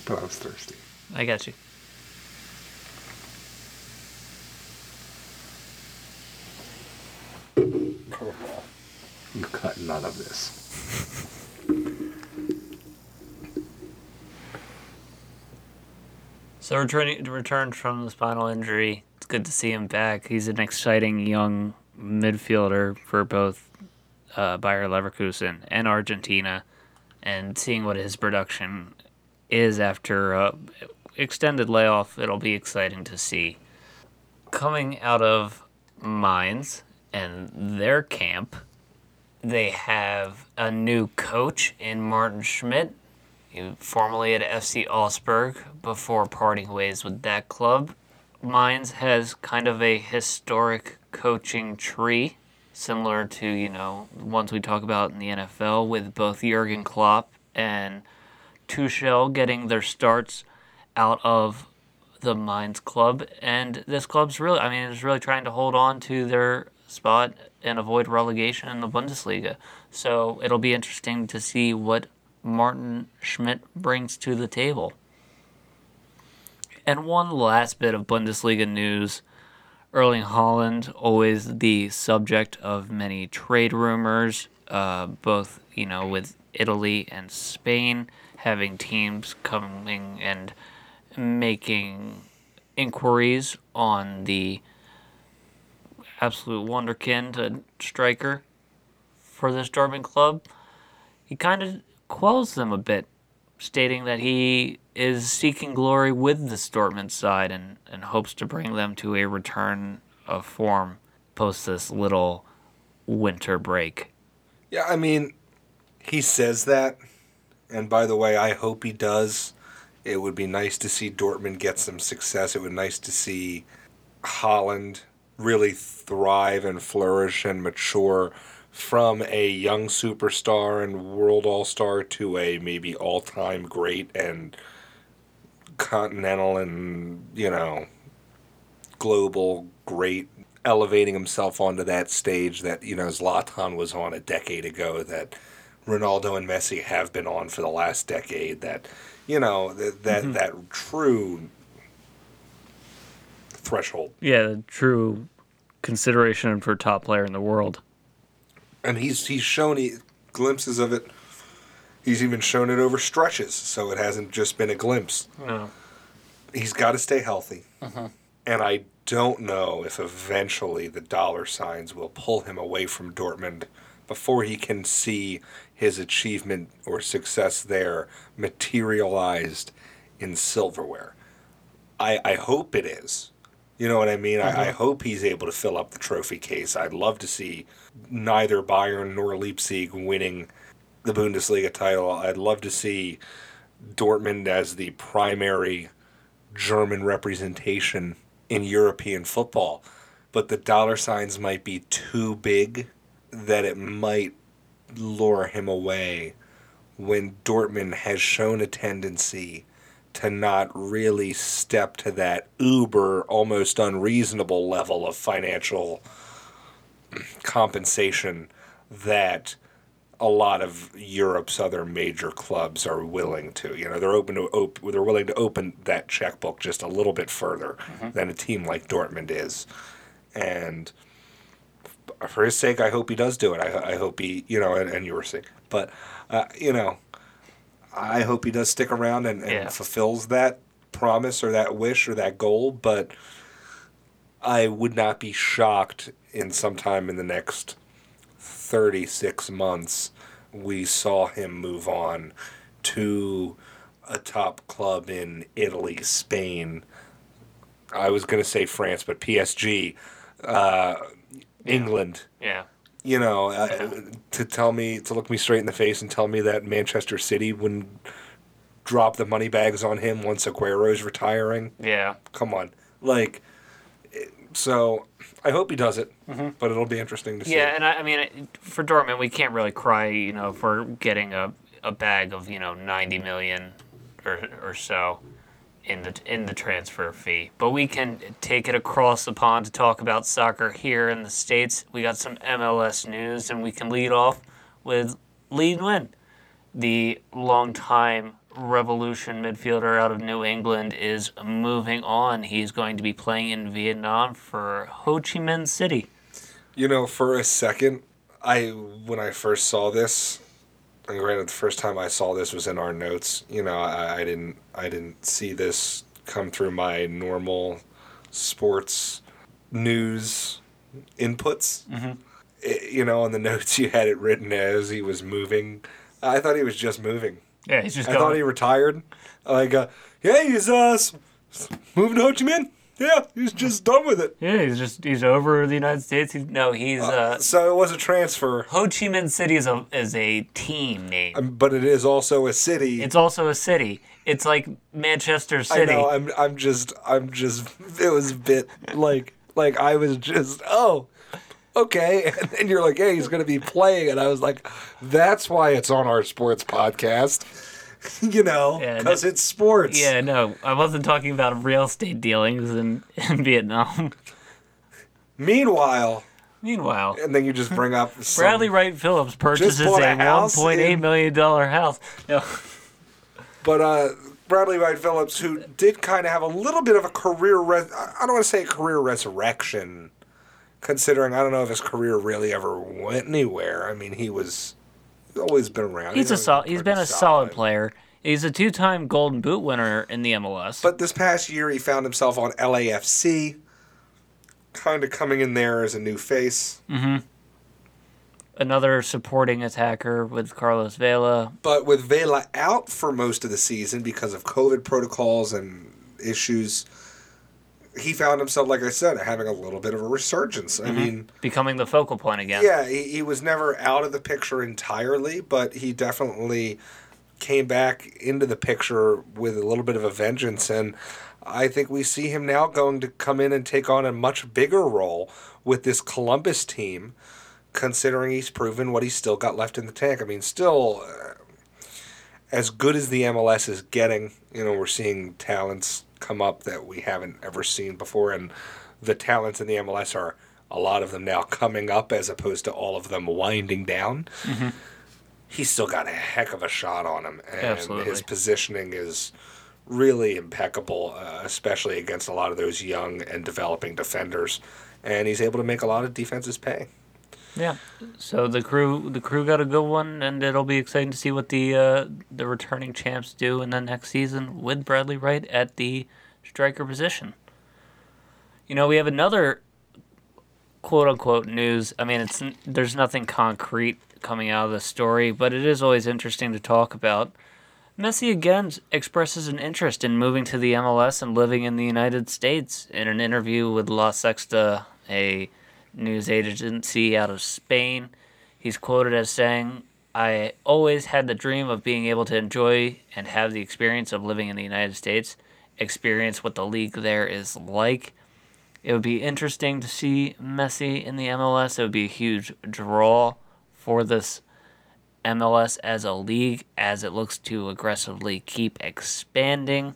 Speaker 1: But I was thirsty.
Speaker 2: I got you.
Speaker 1: Curveball. You cut none of this.
Speaker 2: So returning returned from the spinal injury. It's good to see him back. He's an exciting young midfielder for both uh, Bayer Leverkusen and Argentina, and seeing what his production is after a extended layoff, it'll be exciting to see. Coming out of Mainz and their camp, they have a new coach in Martin Schmidt, formerly at FC Augsburg before parting ways with that club. Mainz has kind of a historic coaching tree, similar to, you know, ones we talk about in the NFL, with both Jurgen Klopp and Tuchel getting their starts out of the Mainz club. And this club's really, I mean, is really trying to hold on to their spot and avoid relegation in the Bundesliga. So it'll be interesting to see what Martin Schmidt brings to the table. And one last bit of Bundesliga news. Erling Haaland, always the subject of many trade rumors, uh, both you know with Italy and Spain having teams coming and making inquiries on the absolute wonderkind striker for this Dortmund club. He kind of quells them a bit stating that he is seeking glory with the Dortmund side and, and hopes to bring them to a return of form post this little winter break.
Speaker 1: Yeah, I mean, he says that, and by the way, I hope he does. It would be nice to see Dortmund get some success. It would be nice to see Haaland really thrive and flourish and mature from a young superstar and world all star to a maybe all time great and continental and, you know, global great, elevating himself onto that stage that, you know, Zlatan was on a decade ago, that Ronaldo and Messi have been on for the last decade, that, you know, that, that,
Speaker 2: Mm-hmm.
Speaker 1: that true threshold.
Speaker 2: Yeah, the true consideration for top player in the world.
Speaker 1: And he's he's shown he, glimpses of it. He's even shown it over stretches, so it hasn't just been a glimpse.
Speaker 2: No.
Speaker 1: He's got to stay healthy, mm-hmm. and I don't know if eventually the dollar signs will pull him away from Dortmund before he can see his achievement or success there materialized in silverware. I I hope it is. You know what I mean? I, I uh-huh. hope he's able to fill up the trophy case. I'd love to see neither Bayern nor Leipzig winning the Bundesliga title. I'd love to see Dortmund as the primary German representation in European football. But the dollar signs might be too big that it might lure him away when Dortmund has shown a tendency to not really step to that uber, almost unreasonable level of financial compensation that a lot of Europe's other major clubs are willing to. You know, they're open to op- they're willing to open that checkbook just a little bit further than a team like Dortmund is, and for his sake, I hope he does do it. I, I hope he, you know, and, and your sake, but uh, you know, I hope he does stick around and, and
Speaker 2: Yeah.
Speaker 1: fulfills that promise or that wish or that goal. But I would not be shocked in sometime in the next 36 months we saw him move on to a top club in Italy, Spain. I was going to say France, but PSG, uh, England.
Speaker 2: Yeah.
Speaker 1: You know, uh, to tell me, to look me straight in the face and tell me that Manchester City wouldn't drop the money bags on him once Aguero's retiring.
Speaker 2: Yeah.
Speaker 1: Come on. Like, so I hope he does it, but it'll be interesting to see.
Speaker 2: Yeah, and I, I mean, for Dortmund, we can't really cry, you know, for getting a, a bag of you know ninety million or or so in the in the transfer fee. But we can take it across the pond to talk about soccer here in the states. We got some MLS news, and we can lead off with Lee Nguyen, the longtime Revolution midfielder out of New England, is moving on. He's going to be playing in Vietnam for Ho Chi Minh City.
Speaker 1: You know, for a second, I when I first saw this, and granted, the first time I saw this was in our notes. You know, I, I didn't I didn't see this come through my normal sports news inputs. Mm-hmm. you know, on the notes you had it written as he was moving. I thought he was just moving.
Speaker 2: Yeah, he's just
Speaker 1: I
Speaker 2: going.
Speaker 1: thought he retired. Like, uh, yeah, he's uh, moving to Ho Chi Minh. Yeah, he's just done with it.
Speaker 2: Yeah, he's just he's over the United States. He's, no, he's uh,
Speaker 1: So it was a transfer,
Speaker 2: Ho Chi Minh City is a is a team name.
Speaker 1: um, but it is also a city.
Speaker 2: It's also a city. It's like Manchester City.
Speaker 1: I know. I'm. I'm just. I'm just. It was a bit like. Like I was just. Oh, okay. And then you're like, hey, he's gonna be playing, and I was like, that's why it's on our sports podcast. you know,
Speaker 2: Yeah,
Speaker 1: because it's sports.
Speaker 2: yeah, no, I wasn't talking about real estate dealings in, in Vietnam.
Speaker 1: Meanwhile,
Speaker 2: Meanwhile,
Speaker 1: and then you just bring up some-
Speaker 2: Bradley Wright Phillips purchases a
Speaker 1: a
Speaker 2: one point eight million dollar house. No,
Speaker 1: But uh, Bradley Wright Phillips, who did kind of have a little bit of a career, res- I don't want to say a career resurrection, considering I don't know if his career really ever went anywhere. I mean, he was always been around.
Speaker 2: he's a sol- He's been a solid player. He's a two time Golden Boot winner in the MLS.
Speaker 1: But this past year, he found himself on LAFC, kind of coming in there as a new face. Mm-hmm.
Speaker 2: another supporting attacker with Carlos Vela.
Speaker 1: But with Vela out for most of the season because of COVID protocols and issues, he found himself, like I said, having a little bit of a resurgence. I mean,
Speaker 2: becoming the focal point again.
Speaker 1: yeah, he, he was never out of the picture entirely, but he definitely came back into the picture with a little bit of a vengeance. And I think we see him now going to come in and take on a much bigger role with this Columbus team, considering he's proven what he's still got left in the tank. I mean, still. Uh, as good as the MLS is getting, you know, we're seeing talents come up that we haven't ever seen before, and the talents in the MLS are a lot of them now coming up as opposed to all of them winding down. He's still got a heck of a shot on him, and
Speaker 2: Absolutely.
Speaker 1: his positioning is really impeccable, uh, especially against a lot of those young and developing defenders. And he's able to make a lot of defenses pay.
Speaker 2: Yeah. So the crew the crew got a good one, and it'll be exciting to see what the uh, the returning champs do in the next season with Bradley Wright at the striker position. You know, we have another quote unquote news. I mean, it's there's nothing concrete coming out of the story, but it is always interesting to talk about. Messi again expresses an interest in moving to the MLS and living in the United States. In an interview with La Sexta, a news agency out of Spain, he's quoted as saying, I always had the dream of being able to enjoy and have the experience of living in the United States, experience what the league there is like. It would be interesting to see Messi in the MLS. It would be a huge draw for this MLS as a league as it looks to aggressively keep expanding.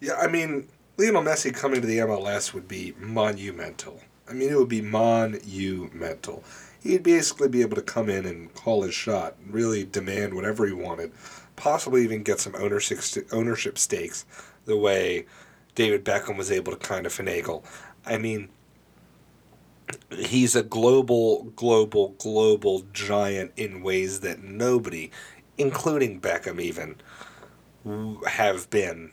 Speaker 1: Yeah, I mean, Lionel Messi coming to the MLS would be monumental. I mean, it would be monumental. He'd basically be able to come in and call his shot, really demand whatever he wanted, possibly even get some ownership ownership stakes, the way David Beckham was able to kind of finagle. I mean, he's a global, global, global giant in ways that nobody, including Beckham, even have been.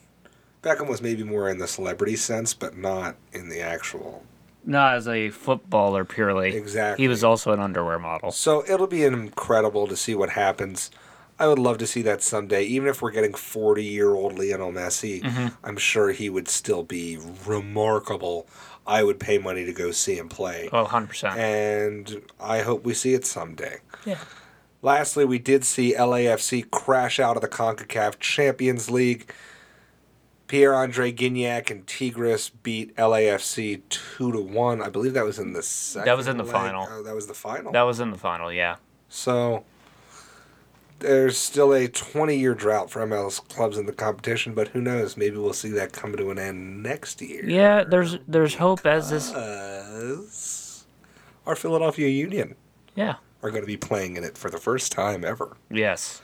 Speaker 1: Beckham was maybe more in the celebrity sense, but not in the actual.
Speaker 2: Not as a footballer purely.
Speaker 1: Exactly.
Speaker 2: He was also an underwear model.
Speaker 1: So it'll be incredible to see what happens. I would love to see that someday. Even if we're getting 40 year old Lionel Messi, mm-hmm. I'm sure he would still be remarkable. I would pay money to go see him play.
Speaker 2: Oh, 100%.
Speaker 1: And I hope we see it someday.
Speaker 2: yeah.
Speaker 1: Lastly, we did see LAFC crash out of the CONCACAF Champions League. Pierre Andre Gignac and Tigres beat LAFC two to one. I believe that was in the second.
Speaker 2: That was in the
Speaker 1: leg.
Speaker 2: final.
Speaker 1: Oh, that was the final.
Speaker 2: That was in the final, yeah.
Speaker 1: So there's still a 20 year drought for MLS clubs in the competition, but who knows? Maybe we'll see that come to an end next year.
Speaker 2: Yeah, there's there's hope as this.
Speaker 1: Our Philadelphia Union
Speaker 2: Yeah.
Speaker 1: are going to be playing in it for the first time ever.
Speaker 2: Yes.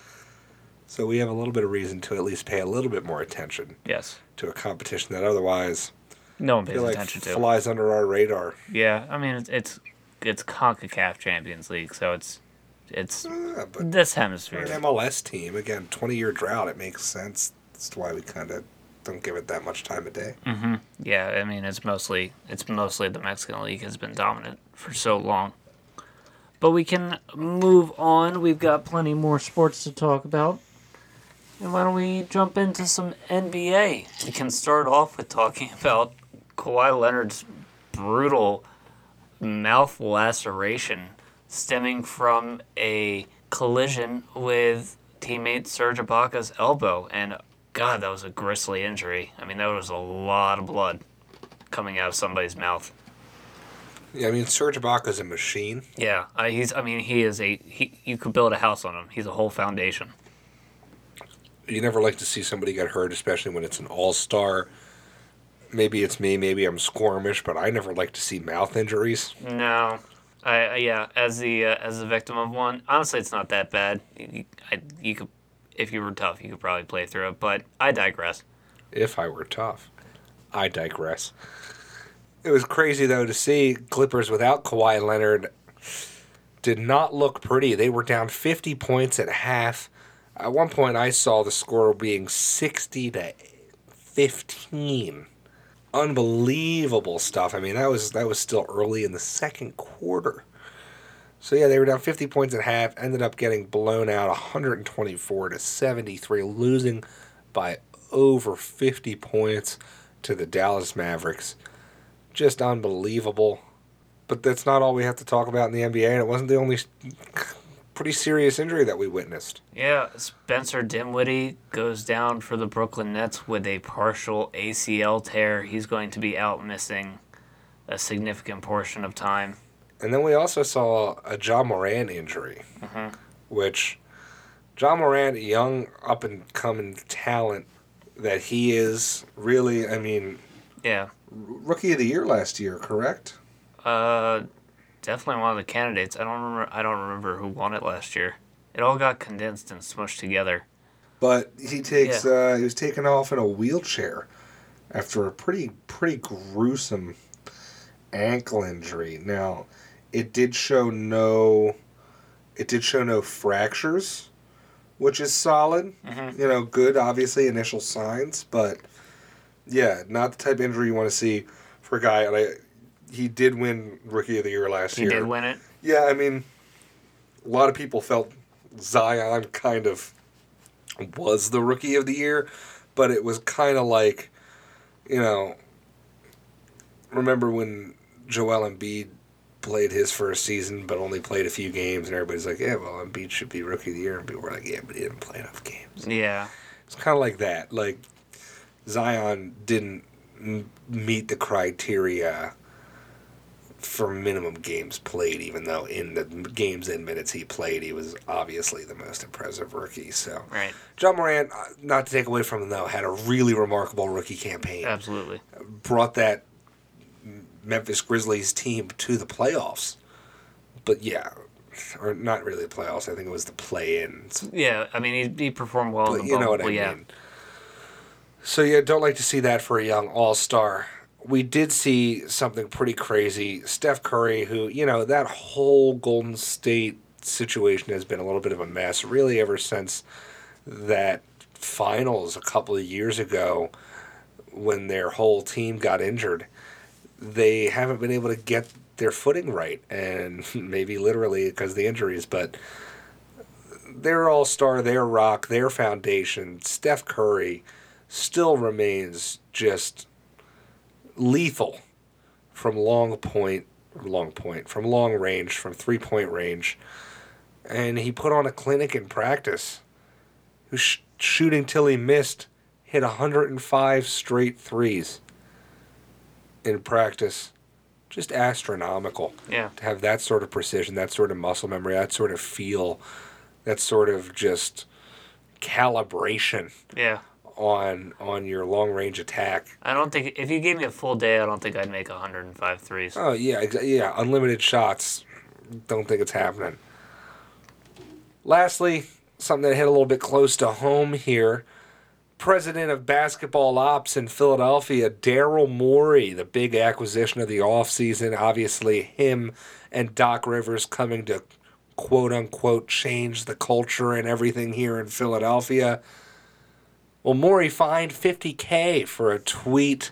Speaker 1: So we have a little bit of reason to at least pay a little bit more attention
Speaker 2: Yes.
Speaker 1: to a competition that otherwise
Speaker 2: No one pays
Speaker 1: like
Speaker 2: attention to.
Speaker 1: flies under our radar.
Speaker 2: Yeah, I mean it's it's it's Concacaf Champions League, so it's it's
Speaker 1: Uh,
Speaker 2: this
Speaker 1: for an
Speaker 2: hemisphere.
Speaker 1: MLS team, again, 20 year drought, it makes sense. That's why we kind of don't give it that much time a day. Mm-hmm.
Speaker 2: Yeah, I mean it's mostly it's mostly the Mexican League has been dominant for so long. But we can move on. We've got plenty more sports to talk about. And why don't we jump into some NBA? We can start off with talking about Kawhi Leonard's brutal mouth laceration stemming from a collision with teammate Serge Ibaka's elbow. And God, that was a grisly injury. I mean, that was a lot of blood coming out of somebody's mouth.
Speaker 1: Yeah, I mean, Serge Ibaka's a machine.
Speaker 2: Yeah, uh, he's. I mean, he is a. He, you could build a house on him. He's a whole foundation.
Speaker 1: You never like to see somebody get hurt, especially when it's an all star. Maybe it's me, maybe I'm squirmish, but I never like to see mouth injuries.
Speaker 2: No, I yeah. As the uh, as the victim of one, honestly, it's not that bad. You, I, you could, if you were tough, you could probably play through it. But I digress.
Speaker 1: If I were tough. I digress. It was crazy, though, to see Clippers without Kawhi Leonard did not look pretty. They were down 50 points at half. At one point, I saw the score being 60 to 15. Unbelievable stuff. I mean, that was that was still early in the second quarter. So yeah, they were down 50 points at half, ended up getting blown out 124 to 73, losing by over 50 points to the Dallas Mavericks. Just unbelievable. But that's not all we have to talk about in the NBA, and it wasn't the only pretty serious injury that we witnessed.
Speaker 2: Yeah, Spencer Dinwiddie goes down for the Brooklyn Nets with a partial ACL tear. He's going to be out missing a significant portion of time.
Speaker 1: And then we also saw a Ja Morant injury, which Ja Morant, a young up and coming talent that he is, really, I mean,
Speaker 2: Yeah.
Speaker 1: rookie of the year last year, correct?
Speaker 2: Uh, definitely one of the candidates. I don't remember. I don't remember who won it last year. It all got condensed and smushed together.
Speaker 1: But he takes uh, he was taken off in a wheelchair after a pretty pretty gruesome ankle injury. Now, it did show no it did show no fractures, which is solid.
Speaker 2: Mhm.
Speaker 1: You know, good obviously initial signs, but yeah, not the type of injury you want to see for a guy. And I, he did win rookie of the year last
Speaker 2: He
Speaker 1: year.
Speaker 2: He did win it.
Speaker 1: Yeah, I mean, a lot of people felt Zion kind of was the rookie of the year, but it was kind of like, you know, remember when Joel Embiid played his first season but only played a few games, and everybody's like, yeah, well, Embiid should be rookie of the year, and people were like, yeah, but he didn't play enough games.
Speaker 2: Yeah.
Speaker 1: It's kind of like that. Like Zion didn't m- meet the criteria for minimum games played, even though in the games and minutes he played, he was obviously the most impressive rookie. So
Speaker 2: Right.
Speaker 1: Ja Morant, uh, not to take away from him though, had a really remarkable rookie campaign.
Speaker 2: Absolutely.
Speaker 1: Brought that Memphis Grizzlies team to the playoffs. But yeah, or not really the playoffs. I think it was the play-ins.
Speaker 2: Yeah. I mean, he, he performed well in
Speaker 1: But
Speaker 2: the
Speaker 1: you know what I
Speaker 2: yeah.
Speaker 1: mean. So yeah, don't like to see that for a young all star. We did see something pretty crazy. Steph Curry, who you know that whole Golden State situation has been a little bit of a mess, really ever since that finals a couple of years ago when their whole team got injured. They haven't been able to get their footing right, and maybe literally because of the injuries, but their all star, their rock, their foundation, Steph Curry, still remains just lethal from long point, long point, from long range, from three point range. And he put on a clinic in practice. He was sh- shooting till he missed, hit 105 straight threes in practice. Just astronomical
Speaker 2: Yeah.
Speaker 1: to have that sort of precision, that sort of muscle memory, that sort of feel, that sort of just calibration
Speaker 2: Yeah.
Speaker 1: On on your long range attack.
Speaker 2: I don't think if you gave me a full day, I don't think I'd make 105 threes.
Speaker 1: Oh yeah, exa- yeah, unlimited shots. Don't think it's happening. Lastly, something that hit a little bit close to home here. President of basketball ops in Philadelphia, Daryl Morey, the big acquisition of the offseason. Obviously, him and Doc Rivers coming to quote unquote change the culture and everything here in Philadelphia. Well, Morey fined 50K for a tweet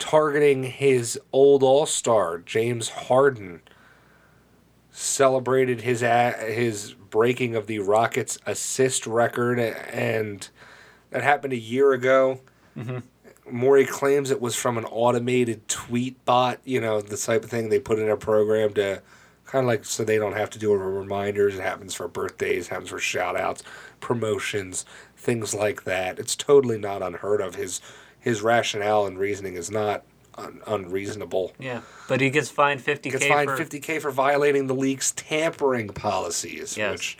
Speaker 1: targeting his old All Star James Harden. Celebrated his his breaking of the Rockets assist record, and that happened a year ago. Mm-hmm. Morey claims it was from an automated tweet bot. You know the type of thing they put in a program to kind of like so they don't have to do reminders. It happens for birthdays, happens for shout outs, promotions, things like that. It's totally not unheard of. His his rationale and reasoning is not un- unreasonable.
Speaker 2: Yeah. But he gets fined 50k
Speaker 1: Gets fined
Speaker 2: for
Speaker 1: fifty k for violating the league's tampering policies,
Speaker 2: Yes.
Speaker 1: which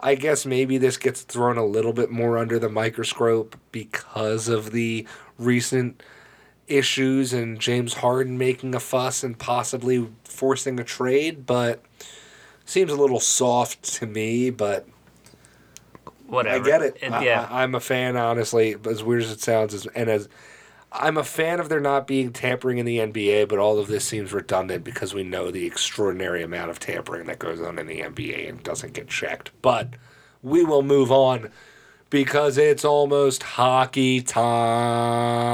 Speaker 1: I guess maybe this gets thrown a little bit more under the microscope because of the recent issues and James Harden making a fuss and possibly forcing a trade, but seems a little soft to me, but
Speaker 2: whatever.
Speaker 1: I get it. I,
Speaker 2: yeah.
Speaker 1: I, am a fan, honestly, as weird as it sounds, as, and as I'm a fan of there not being tampering in the NBA, but all of this seems redundant because we know the extraordinary amount of tampering that goes on in the NBA and doesn't get checked. But we will move on because it's almost hockey time.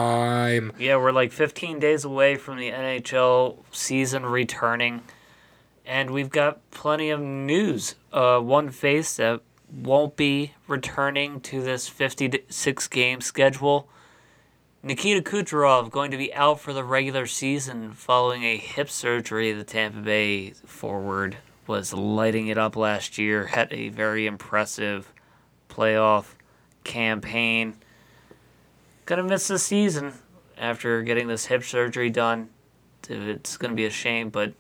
Speaker 2: Yeah, we're like 15 days away from the NHL season returning. And we've got plenty of news. Uh, one face that won't be returning to this 56 game schedule. Nikita Kucherov going to be out for the regular season following a hip surgery. The Tampa Bay forward was lighting it up last year, had a very impressive playoff campaign. Gonna miss the season after getting this hip surgery done. It's gonna be a shame, but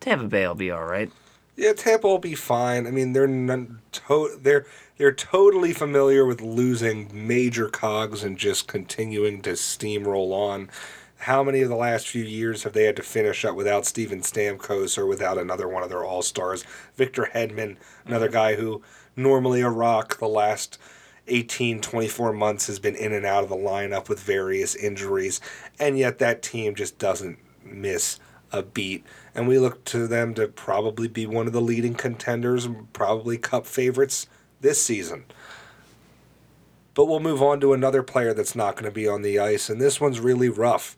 Speaker 2: Tampa Bay will be all right.
Speaker 1: Yeah, Tampa will be fine. I mean, they're non- to- they're they're totally familiar with losing major cogs and just continuing to steamroll on. How many of the last few years have they had to finish up without Steven Stamkos or without another one of their all stars? Victor Hedman, another mm-hmm. guy who normally a rock the last 18, 24 months has been in and out of the lineup with various injuries, and yet that team just doesn't miss a beat. And we look to them to probably be one of the leading contenders, and probably cup favorites this season. But we'll move on to another player that's not going to be on the ice, and this one's really rough.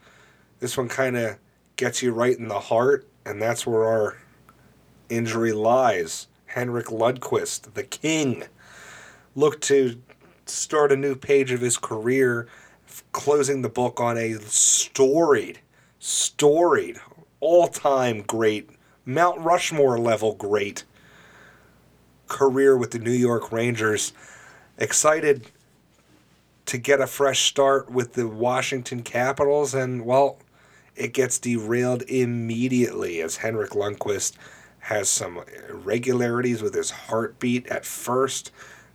Speaker 1: This one kind of gets you right in the heart, and that's where our injury lies. Henrik Lundqvist, the king, looked to start a new page of his career, closing the book on a storied, storied, all time great, Mount Rushmore level great career with the New York Rangers. Excited to get a fresh start with the Washington Capitals, and well, it gets derailed immediately as Henrik Lundqvist has some irregularities with his heartbeat at first.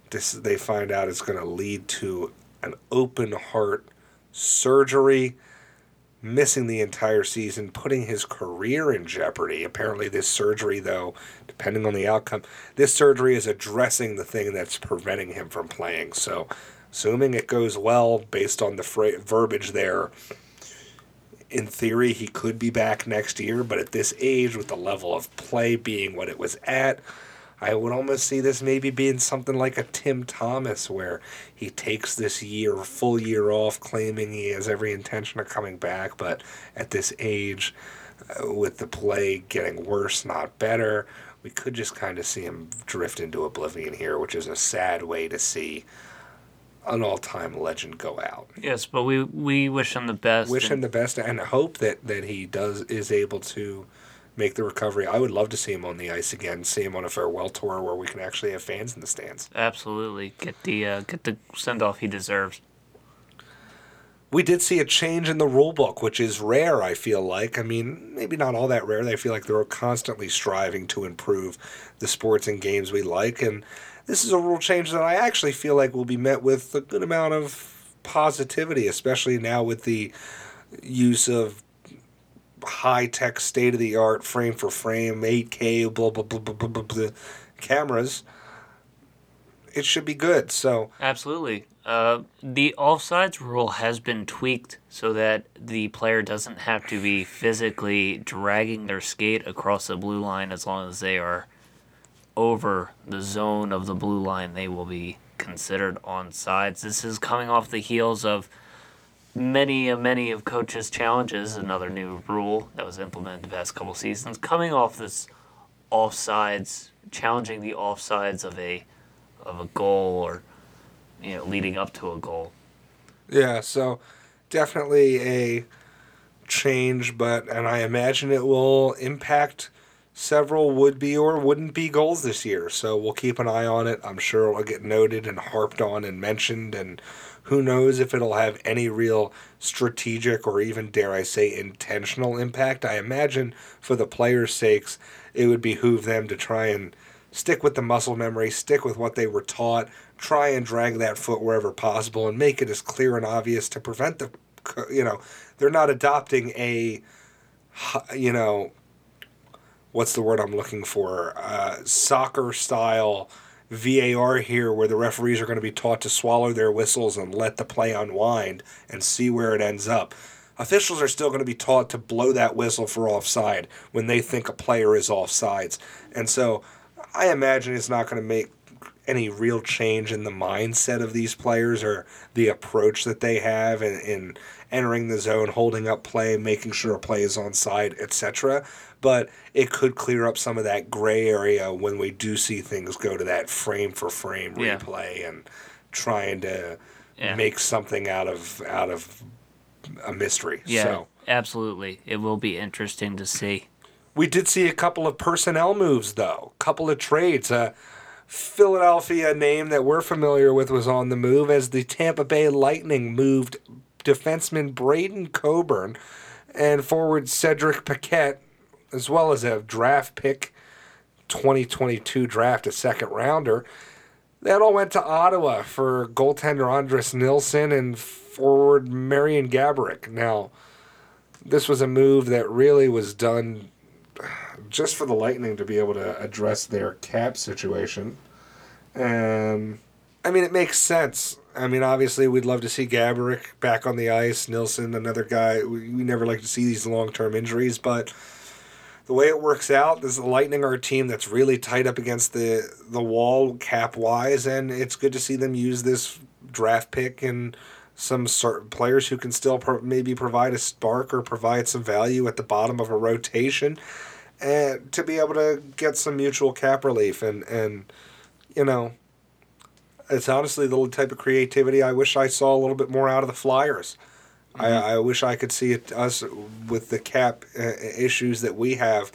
Speaker 1: This, they find out it's going to lead to an open heart surgery, missing the entire season, putting his career in jeopardy. Apparently, this surgery, though, depending on the outcome, this surgery is addressing the thing that's preventing him from playing. So, assuming it goes well based on the fra- verbiage there, in theory, he could be back next year, but at this age, with the level of play being what it was at, I would almost see this maybe being something like a Tim Thomas, where he takes this year, full year off, claiming he has every intention of coming back, but at this age, uh, with the play getting worse, not better, we could just kind of see him drift into oblivion here, which is a sad way to see an all-time legend go out.
Speaker 2: Yes, but we we wish him the best.
Speaker 1: Wish him the best, and hope that that he does is able to make the recovery. I would love to see him on the ice again, see him on a farewell tour where we can actually have fans in the stands.
Speaker 2: Absolutely, get the uh, get the send off he deserves.
Speaker 1: We did see a change in the rule book, which is rare. I feel like. I mean, maybe not all that rare. I feel like they're constantly striving to improve the sports and games we like, and this is a rule change that I actually feel like will be met with a good amount of positivity, especially now with the use of high tech, state of the art, frame for frame, 8K, blah, blah, blah, blah, blah, blah, blah, cameras, it should be good. So
Speaker 2: Absolutely. Uh, the offsides rule has been tweaked so that the player doesn't have to be physically dragging their skate across the blue line as long as they are over the zone of the blue line. They will be considered on sides. This is coming off the heels of many, many of coaches' challenges, another new rule that was implemented the past couple seasons, coming off this offsides, challenging the offsides of a of a goal or you know leading up to a goal.
Speaker 1: Yeah, so definitely a change, but and I imagine it will impact several would be or wouldn't be goals this year. So we'll keep an eye on it. I'm sure it'll get noted and harped on and mentioned and who knows if it'll have any real strategic or even, dare I say, intentional impact. I imagine for the players' sakes, it would behoove them to try and stick with the muscle memory, stick with what they were taught, try and drag that foot wherever possible, and make it as clear and obvious to prevent the, you know, they're not adopting a, you know, what's the word I'm looking for? Uh, soccer style VAR here where the referees are going to be taught to swallow their whistles and let the play unwind and see where it ends up. Officials are still going to be taught to blow that whistle for offside when they think a player is offsides. And so I imagine it's not going to make any real change in the mindset of these players or the approach that they have in, in entering the zone, holding up play, making sure a play is on side, etc. But it could clear up some of that gray area when we do see things go to that frame for frame
Speaker 2: Yeah.
Speaker 1: replay and trying to
Speaker 2: Yeah.
Speaker 1: make something out of out of a mystery.
Speaker 2: Yeah,
Speaker 1: So
Speaker 2: absolutely. It will be interesting to see.
Speaker 1: we did see a couple of personnel moves though, couple of trades. Uh, Philadelphia name that we're familiar with was on the move as the Tampa Bay Lightning moved defenseman Braydon Coburn and forward Cedric Paquette, as well as a draft pick, 2022 draft, a second rounder. That all went to Ottawa for goaltender Anders Nilsson and forward Marian Gaborik. Now, this was a move that really was done just for the Lightning to be able to address their cap situation. And I mean, it makes sense. I mean, obviously, we'd love to see Gaborik back on the ice. Nilsson, another guy. We, never like to see these long term injuries, but the way it works out, is the Lightning are a team that's really tight up against the the wall cap wise, and it's good to see them use this draft pick and some certain players who can still pro- maybe provide a spark or provide some value at the bottom of a rotation, and to be able to get some mutual cap relief and and you know. It's honestly the type of creativity I wish I saw a little bit more out of the Flyers. I, I wish I could see it us with the cap uh, issues that we have,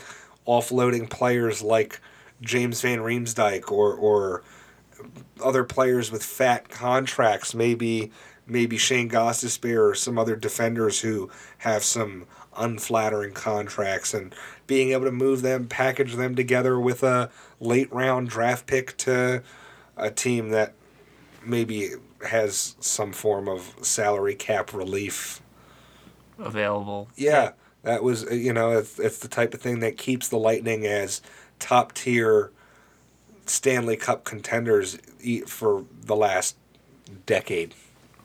Speaker 1: offloading players like James Van Riemsdyk or or other players with fat contracts, maybe maybe Shane Gostisbehere or some other defenders who have some unflattering contracts, and being able to move them, package them together with a late round draft pick to a team that maybe has some form of salary cap relief
Speaker 2: Available.
Speaker 1: yeah, that was you know it's, it's the type of thing that keeps the Lightning as top tier Stanley Cup contenders for the last decade.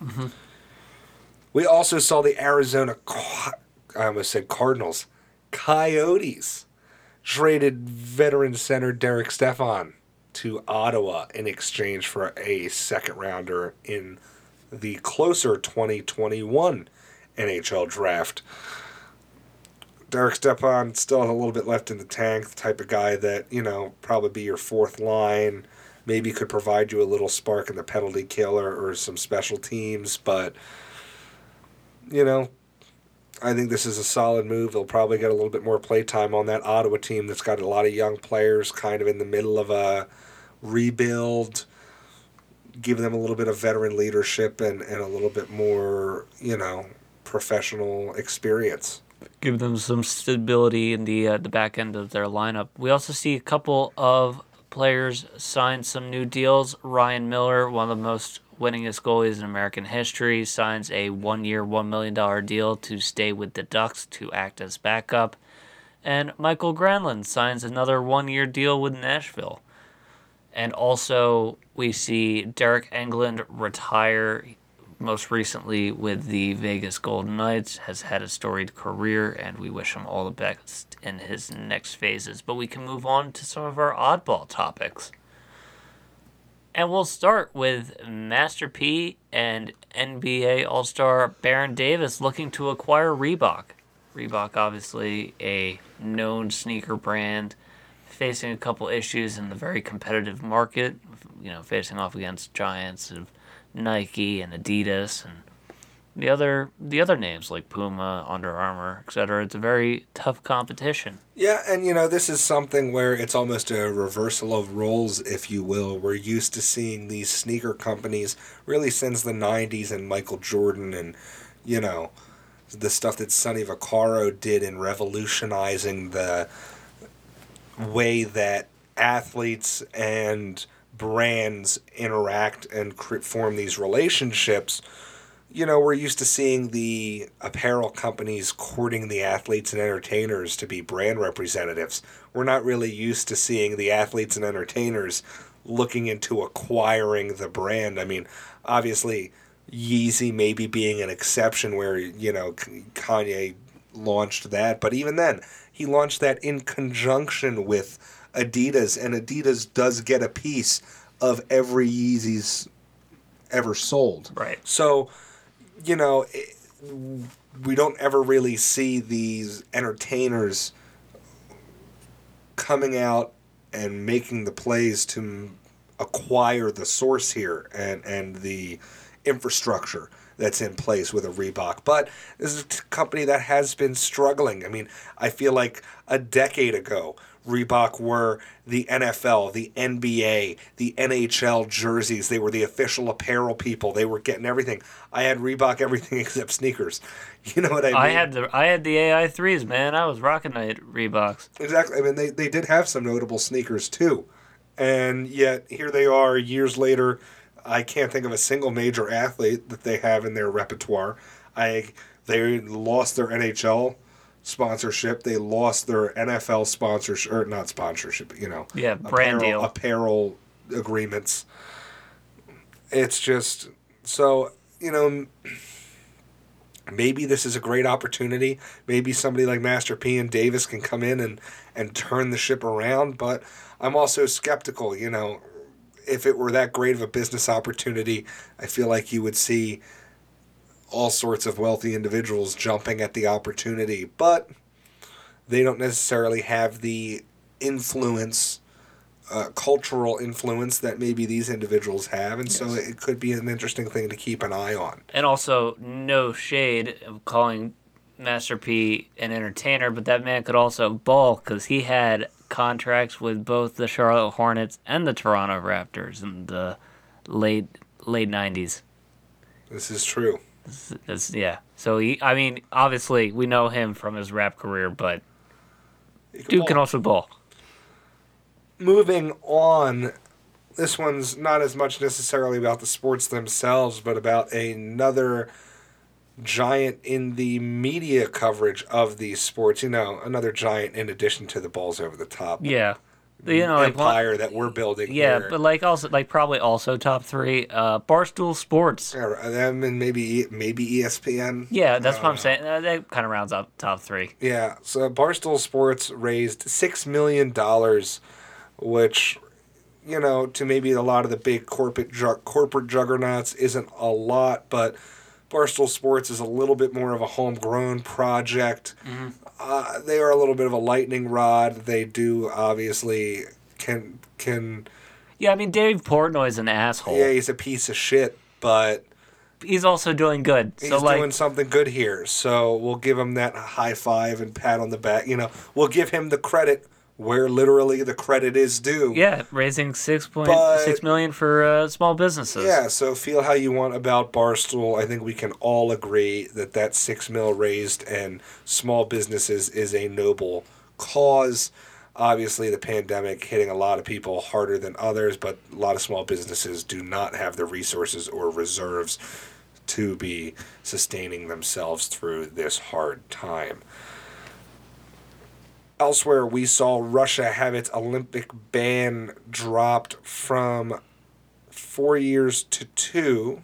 Speaker 1: Mm-hmm. We also saw the Arizona, I almost said Cardinals, Coyotes traded veteran center Derek Stepan to Ottawa in exchange for a second rounder in the closer 2021 NHL draft. Derek Stepan still has a little bit left in the tank, the type of guy that, you know, probably be your fourth line, maybe could provide you a little spark in the penalty killer or some special teams, but you know, I think this is a solid move. They'll probably get a little bit more play time on that Ottawa team that's got a lot of young players kind of in the middle of a rebuild, give them a little bit of veteran leadership and, and a little bit more, you know, professional experience.
Speaker 2: give them some stability in the uh, the back end of their lineup. We also see a couple of players sign some new deals. Ryan Miller, one of the most winningest goalies in American history, signs a one million dollar deal to stay with the Ducks to act as backup. And Mikael Granlund signs another one-year deal with Nashville. And also, we see Deryk Engelland retire most recently with the Vegas Golden Knights, has had a storied career, and we wish him all the best in his next phases. But we can move on to some of our oddball topics. And we'll start with Master P and NBA All Star Baron Davis looking to acquire Reebok. Reebok, obviously, a known sneaker brand, facing a couple issues in the very competitive market, you know, facing off against giants of Nike and Adidas and the other the other names like Puma, Under Armour, etc. It's a very tough competition.
Speaker 1: Yeah, and you know, this is something where it's almost a reversal of roles, if you will. We're used to seeing these sneaker companies really since the 90s and Michael Jordan and, you know, the stuff that Sonny Vaccaro did in revolutionizing the way that athletes and brands interact and form these relationships you know, we're used to seeing the apparel companies courting the athletes and entertainers to be brand representatives. We're not really used to seeing the athletes and entertainers looking into acquiring the brand. I mean, obviously, Yeezy maybe being an exception where, you know, Kanye launched that, but even then, he launched that in conjunction with Adidas, and Adidas does get a piece of every Yeezys ever sold.
Speaker 2: Right.
Speaker 1: So, you know, it, we don't ever really see these entertainers coming out and making the plays to acquire the source here and, and the infrastructure that's in place with a Reebok. But this is a company that has been struggling. I mean, I feel like a decade ago, Reebok were the NFL, the NBA, the NHL jerseys. They were the official apparel people. They were getting everything. I had Reebok everything except sneakers. You know what I mean?
Speaker 2: I had the I had the AI threes, man. I was rocking the Reeboks.
Speaker 1: Exactly. I mean, they, they did have some notable sneakers too. And yet, here they are years later. I can't think of a single major athlete that they have in their repertoire. I They lost their NHL sponsorship. They lost their NFL sponsorship, or not sponsorship, you know.
Speaker 2: Yeah, brand
Speaker 1: apparel,
Speaker 2: deal.
Speaker 1: Apparel agreements. It's just, so, you know maybe this is a great opportunity. Maybe somebody like Master P and Davis can come in and, and turn the ship around. But I'm also skeptical, you know, if it were that great of a business opportunity, I feel like you would see all sorts of wealthy individuals jumping at the opportunity. But they don't necessarily have the influence. Uh, cultural influence that maybe these individuals have, and so it could be an interesting thing to keep an eye on.
Speaker 2: And also, no shade of calling Master P an entertainer, but that man could also ball because he had contracts with both the Charlotte Hornets and the Toronto Raptors in the late late nineties.
Speaker 1: This is true.
Speaker 2: That's, yeah. So he, I mean, obviously we know him from his rap career, but
Speaker 1: He
Speaker 2: dude
Speaker 1: ball.
Speaker 2: can also ball.
Speaker 1: moving on, this one's not as much necessarily about the sports themselves, but about another giant in the media coverage of these sports. You know, another giant in addition to the balls over the top
Speaker 2: Yeah. You know, like
Speaker 1: empire that we're building.
Speaker 2: yeah,
Speaker 1: here.
Speaker 2: but like also like probably also top three. Uh, Barstool Sports.
Speaker 1: Yeah, them and maybe maybe ESPN.
Speaker 2: Yeah, that's what I'm
Speaker 1: know.
Speaker 2: saying. Uh, that kind of rounds out top three.
Speaker 1: Yeah, so Barstool Sports raised six million dollars, which, you know, to maybe a lot of the big corporate ju- corporate juggernauts isn't a lot, but Barstool Sports is a little bit more of a homegrown project. Uh, they are a little bit of a lightning rod. They do obviously can can
Speaker 2: Yeah, I mean Dave Portnoy's an asshole.
Speaker 1: yeah he's a piece of shit, but
Speaker 2: He's also doing good.
Speaker 1: he's
Speaker 2: so like,
Speaker 1: doing something good here. So we'll give him that high five and pat on the back. You know, we'll give him the credit where literally the credit is due.
Speaker 2: yeah, raising six point six million for uh, small businesses.
Speaker 1: Yeah, so feel how you want about Barstool. I think we can all agree that that six mil raised and small businesses is a noble cause. Obviously, the pandemic hitting a lot of people harder than others, but a lot of small businesses do not have the resources or reserves to be sustaining themselves through this hard time. Elsewhere, we saw Russia have its Olympic ban dropped from four years to two.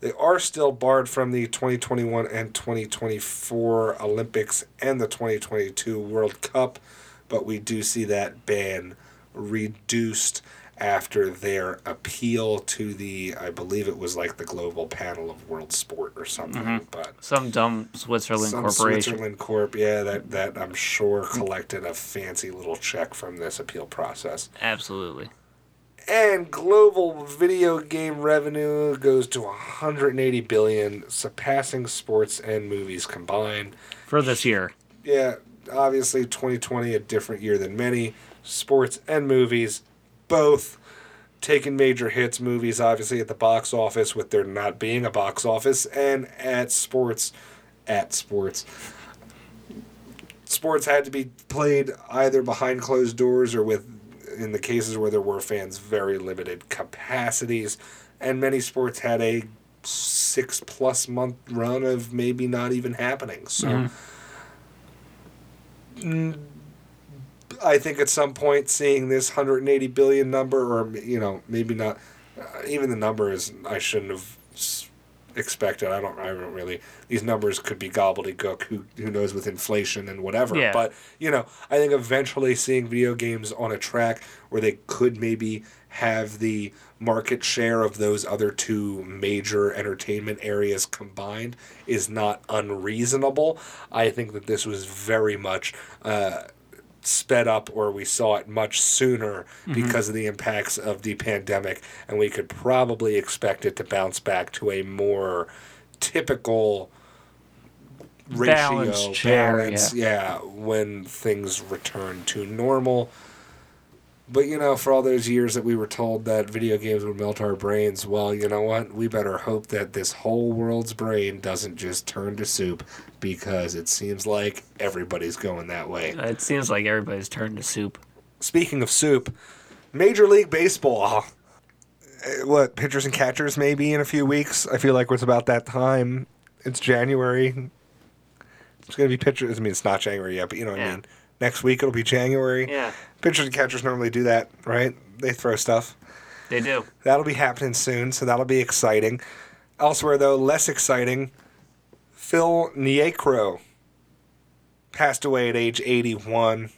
Speaker 1: They are still barred from the 2021 and 2024 Olympics and the 2022 World Cup, but we do see that ban reduced after their appeal to the, I believe it was like the Global Panel of World Sport or something. Mm-hmm. But
Speaker 2: Some dumb Switzerland
Speaker 1: some
Speaker 2: corporation.
Speaker 1: Switzerland Corp, yeah, that, that I'm sure collected a fancy little check from this appeal process.
Speaker 2: Absolutely.
Speaker 1: And global video game revenue goes to 180 billion, surpassing sports and movies combined.
Speaker 2: For this year.
Speaker 1: Yeah, obviously 2020 a different year than many. Sports and movies both taking major hits. Movies obviously at the box office with there not being a box office and at sports at sports. Sports had to be played either behind closed doors or with in the cases where there were fans very limited capacities and many sports had a 6 plus month run of maybe not even happening. So mm-hmm. I think at some point seeing this 180 billion number, or you know, maybe not, uh, even the number is I shouldn't have expected. I don't. I don't really. These numbers could be gobbledygook. Who who knows with inflation and whatever.
Speaker 2: Yeah.
Speaker 1: But you know, I think eventually seeing video games on a track where they could maybe have the market share of those other two major entertainment areas combined is not unreasonable. I think that this was very much. Uh, sped up or we saw it much sooner mm-hmm. because of the impacts of the pandemic and we could probably expect it to bounce back to a more typical ratio
Speaker 2: Balanced share,
Speaker 1: balance yeah when things return to normal but you know for all those years that we were told that video games would melt our brains well you know what we better hope that this whole world's brain doesn't just turn to soup because it seems like everybody's going that way
Speaker 2: It seems like everybody's turned to soup.
Speaker 1: Speaking of soup, Major League Baseball. Uh, What pitchers and catchers maybe in a few weeks? I feel like it's about that time. It's January. It's gonna be pitchers. I mean, it's not January yet, but you know what I mean. Next week it'll be January.
Speaker 2: Yeah,
Speaker 1: Pitchers and catchers normally do that, right? They throw stuff.
Speaker 2: they do.
Speaker 1: That'll be happening soon, so that'll be exciting. Elsewhere, though, less exciting. Phil Niekro passed away at age 81.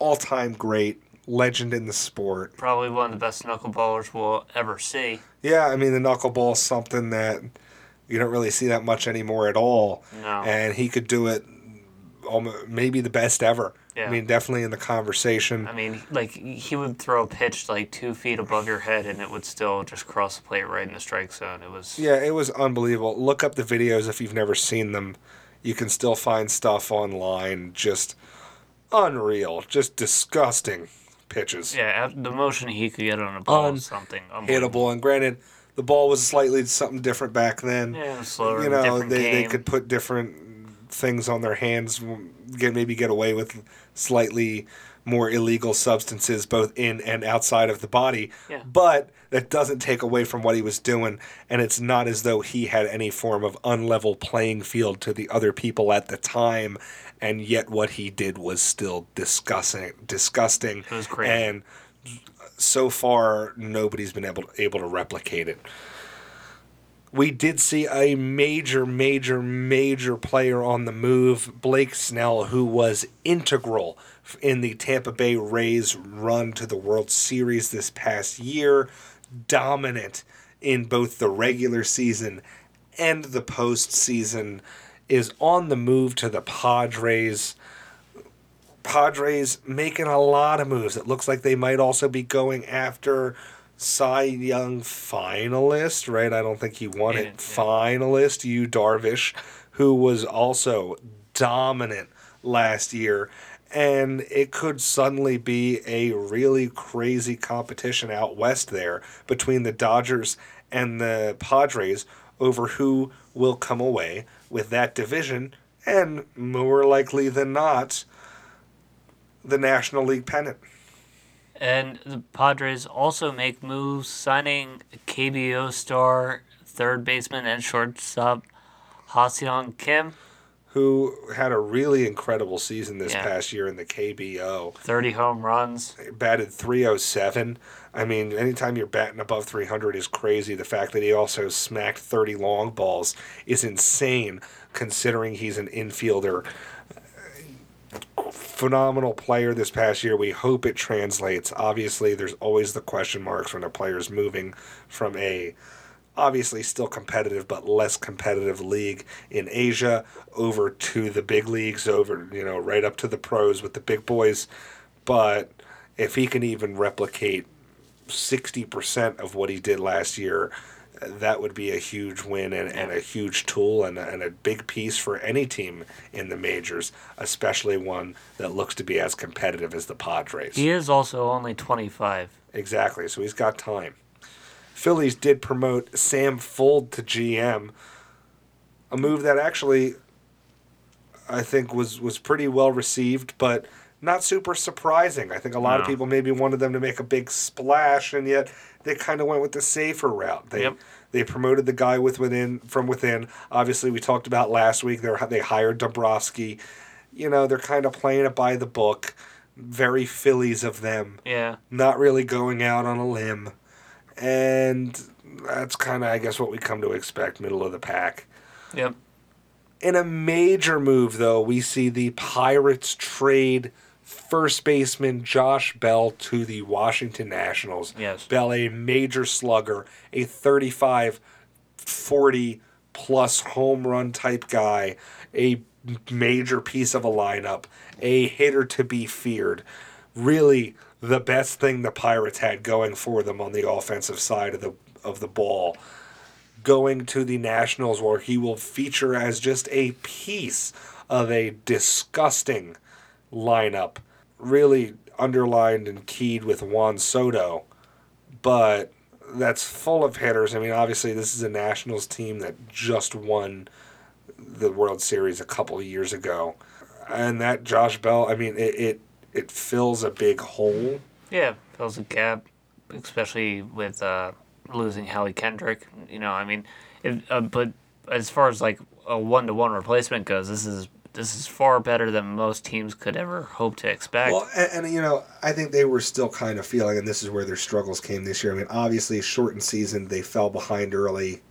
Speaker 1: All time great, legend in the sport.
Speaker 2: Probably one of the best knuckleballers we'll ever see.
Speaker 1: Yeah, I mean, the knuckleball's something that you don't really see that much anymore at all.
Speaker 2: No.
Speaker 1: And he could do it almost, maybe the best ever.
Speaker 2: Yeah.
Speaker 1: I mean, definitely in the conversation.
Speaker 2: I mean, like he would throw a pitch like two feet above your head, and it would still just cross the plate right in the strike zone. It was
Speaker 1: Yeah, it was unbelievable. Look up the videos if you've never seen them. You can still find stuff online. Just unreal. Just disgusting pitches.
Speaker 2: yeah. The motion he could get on a ball
Speaker 1: Un-
Speaker 2: is something unbelievable.
Speaker 1: Hittable. And granted, the ball was slightly something different back then.
Speaker 2: Yeah, slower.
Speaker 1: you know, they, they could put different things on their hands, get maybe get away with slightly more illegal substances both in and outside of the body.
Speaker 2: Yeah.
Speaker 1: But that doesn't take away from what he was doing, and it's not as though he had any form of unlevel playing field to the other people at the time, and yet what he did was still disgusting. Disgusting.
Speaker 2: It was crazy.
Speaker 1: And so far, nobody's been able able to replicate it we did see a major, major, major player on the move, Blake Snell, who was integral in the Tampa Bay Rays run to the World Series this past year, dominant in both the regular season and the postseason, is on the move to the Padres. Padres making a lot of moves. It looks like they might also be going after Cy Young finalist, right? I don't think he won it.
Speaker 2: yeah.
Speaker 1: Finalist, Yu Darvish, who was also dominant last year. And it could suddenly be a really crazy competition out west there between the Dodgers and the Padres over who will come away with that division. And more likely than not, the National League pennant.
Speaker 2: And the Padres also make moves, signing KBO star, third baseman, and shortstop Haseong Kim,
Speaker 1: who had a really incredible season this
Speaker 2: Yeah.
Speaker 1: past year in the KBO.
Speaker 2: 30 home runs.
Speaker 1: Batted 307. I mean, anytime you're batting above 300 is crazy. The fact that he also smacked 30 long balls is insane considering he's an infielder. Phenomenal player this past year. We hope it translates. Obviously, there's always the question marks when a player's moving from a obviously still competitive but less competitive league in Asia over to the big leagues over you know right up to the pros with the big boys but if he can even replicate 60% of what he did last year that would be a huge win and, and a huge tool and a, and a big piece for any team in the majors especially one that looks to be as competitive as the Padres
Speaker 2: He is also only 25.
Speaker 1: Exactly. So he's got time. Phillies did promote Sam Fuld to GM, a move that actually I think was was pretty well received, but not super surprising. I think a lot of people maybe wanted them to make a big splash, and yet they kind of went with the safer route. They
Speaker 2: Yep.
Speaker 1: they promoted the guy with within from within. Obviously, we talked about last week. They they hired Dombrowski. You know, they're kind of playing it by the book. Very Phillies of them
Speaker 2: Yeah.
Speaker 1: not really going out on a limb. And that's kind of, I guess, what we come to expect, middle of the pack.
Speaker 2: Yep.
Speaker 1: In a major move, though, we see the Pirates trade first baseman Josh Bell to the Washington Nationals.
Speaker 2: Yes.
Speaker 1: Bell, a major slugger, a 35 40 plus home run type guy, a major piece of a lineup, a hitter to be feared. Really, the best thing the Pirates had going for them on the offensive side of the of the ball. Going to the Nationals, where he will feature as just a piece of a disgusting lineup, really underlined and keyed with Juan Soto, but that's full of hitters. I mean, obviously, this is a Nationals team that just won the World Series a couple of years ago, and that Josh Bell. I mean, it it, it fills a big hole.
Speaker 2: Yeah, fills a gap, especially with uh, losing Howie Kendrick. You know, I mean, if, uh, but as far as like a one to one replacement goes, this is this is far better than most teams could ever hope to expect.
Speaker 1: Well, and, and, you know, I think they were still kind of feeling, and this is where their struggles came this year. I mean, obviously, shortened season, they fell behind early.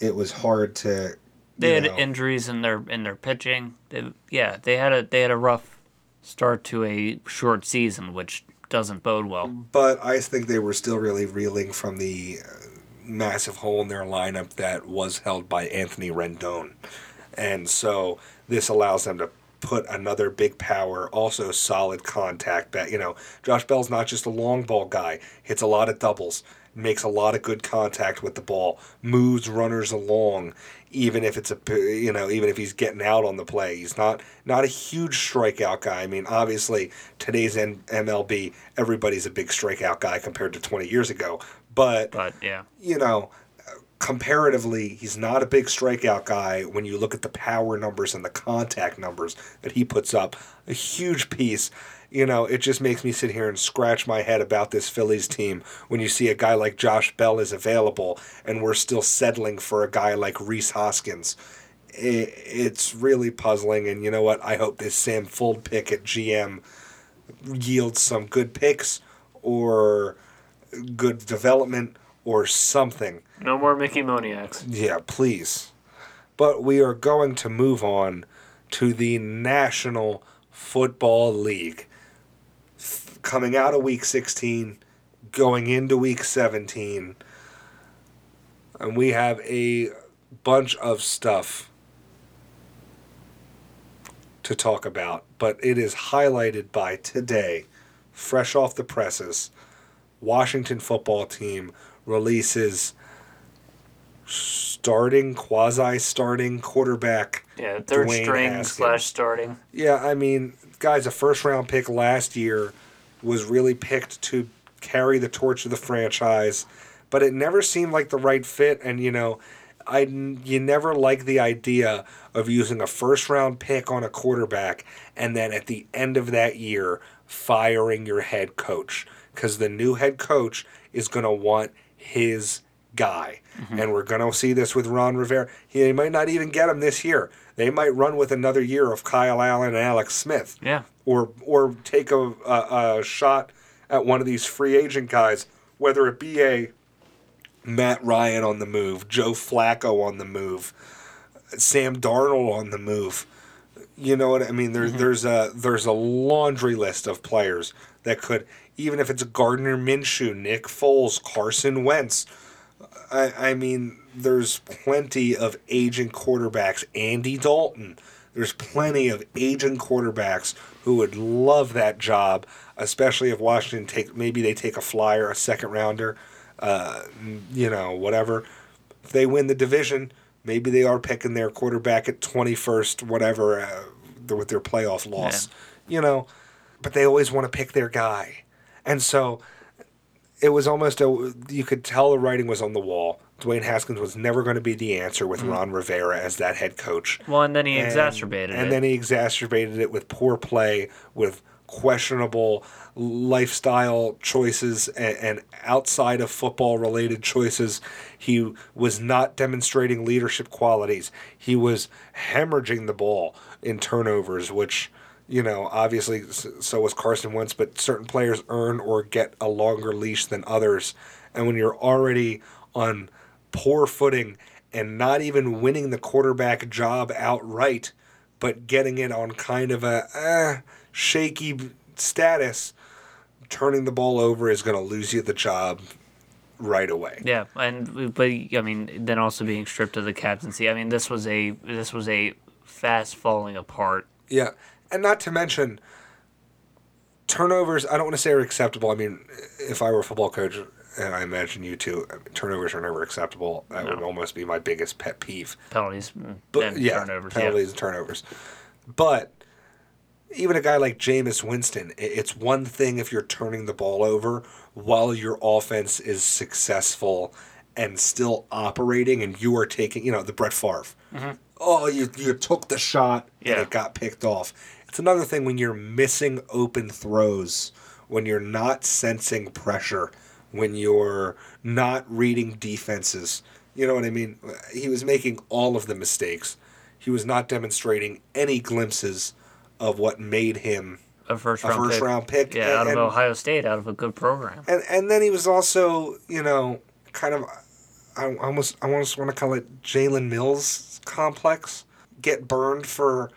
Speaker 1: It was hard to.
Speaker 2: they had
Speaker 1: know,
Speaker 2: injuries in their in their pitching. They, yeah, they had a they had a rough start to a short season, which doesn't bode well.
Speaker 1: But I think they were still really reeling from the uh, massive hole in their lineup that was held by Anthony Rendon. And so this allows them to put another big power, also solid contact bat. You know, Josh Bell's not just a long ball guy, hits a lot of doubles, makes a lot of good contact with the ball, moves runners along, even if it's a you know, even if he's getting out on the play. He's not not a huge strikeout guy. I mean, obviously today's MLB, everybody's a big strikeout guy compared to 20 years ago. But
Speaker 2: But yeah,
Speaker 1: you know, comparatively, he's not a big strikeout guy when you look at the power numbers and the contact numbers that he puts up. A huge piece. You know, it just makes me sit here and scratch my head about this Phillies team when you see a guy like Josh Bell is available and we're still settling for a guy like Rhys Hoskins. It, it's really puzzling, and you know what? I hope this Sam Fuld pick at GM yields some good picks or good development or something.
Speaker 2: no more Mickey Moniaks.
Speaker 1: Yeah, please. But we are going to move on to the National Football League. Coming out of week 16, going into week 17. And we have a bunch of stuff to talk about, but it is highlighted by today, fresh off the presses, Washington football team releases starting, quasi starting quarterback.
Speaker 2: Yeah, third
Speaker 1: Dwayne
Speaker 2: string
Speaker 1: Haskins.
Speaker 2: slash starting.
Speaker 1: Yeah, I mean, guys, a first round pick last year was really picked to carry the torch of the franchise, but it never seemed like the right fit. And, you know, I, you never like the idea of using a first round pick on a quarterback and then at the end of that year firing your head coach because the new head coach is going to want his guy. Mm-hmm. And we're going to see this with Ron Rivera. He might not even get him this year. They might run with another year of Kyle Allen and Alex Smith
Speaker 2: Yeah,
Speaker 1: or or take a, a, a shot at one of these free agent guys, whether it be a Matt Ryan on the move, Joe Flacco on the move, Sam Darnold on the move. You know what I mean? There's mm-hmm. there's a there's a laundry list of players that could even if it's Gardner Minshew, Nick Foles, Carson Wentz. I, I mean, there's plenty of aging quarterbacks. Andy Dalton. There's plenty of aging quarterbacks who would love that job, especially if Washington take maybe they take a flyer, a second rounder, uh, you know, whatever. If they win the division, maybe they are picking their quarterback at 21st, whatever, uh, with their playoff loss. You know, but they always want to pick their guy. And so it was almost a you could tell the writing was on the wall. Dwayne Haskins was never going to be the answer with mm-hmm. Ron Rivera as that head coach.
Speaker 2: well, and then he
Speaker 1: And-
Speaker 2: exacerbated
Speaker 1: and
Speaker 2: it.
Speaker 1: And then he exacerbated it with poor play, with questionable lifestyle choices and, and outside of football related choices. He was not demonstrating leadership qualities. He was hemorrhaging the ball in turnovers, which you know, obviously, so was Carson Wentz, but certain players earn or get a longer leash than others. and when you're already on poor footing and not even winning the quarterback job outright, but getting it on kind of a eh, shaky status, turning the ball over is going to lose you the job right away.
Speaker 2: Yeah, and but I mean, then also being stripped of the captaincy. I mean, this was a this was a fast falling apart.
Speaker 1: Yeah, and not to mention turnovers. I don't want to say are acceptable. I mean, if I were a football coach, and I imagine you too, turnovers are never acceptable. That would almost be my biggest pet peeve.
Speaker 2: Penalties, mm,
Speaker 1: But
Speaker 2: and
Speaker 1: yeah,
Speaker 2: turnovers.
Speaker 1: penalties
Speaker 2: yeah.
Speaker 1: and turnovers. But even a guy like Jameis Winston, it's one thing if you're turning the ball over while your offense is successful and still operating, and you are taking, you know, the Brett Favre. Mm-hmm. Oh, you you took the shot and it got picked off. It's another thing when you're missing open throws, when you're not sensing pressure, when you're not reading defenses. You know what I mean? He was making all of the mistakes. He was not demonstrating any glimpses of what made him
Speaker 2: A first
Speaker 1: a
Speaker 2: round
Speaker 1: first
Speaker 2: pick.
Speaker 1: round pick.
Speaker 2: Yeah, out of
Speaker 1: and,
Speaker 2: Ohio State, out of a good program.
Speaker 1: and and then he was also, you know, kind of, I almost I almost want to call it Jalen Mills complex. Get burned for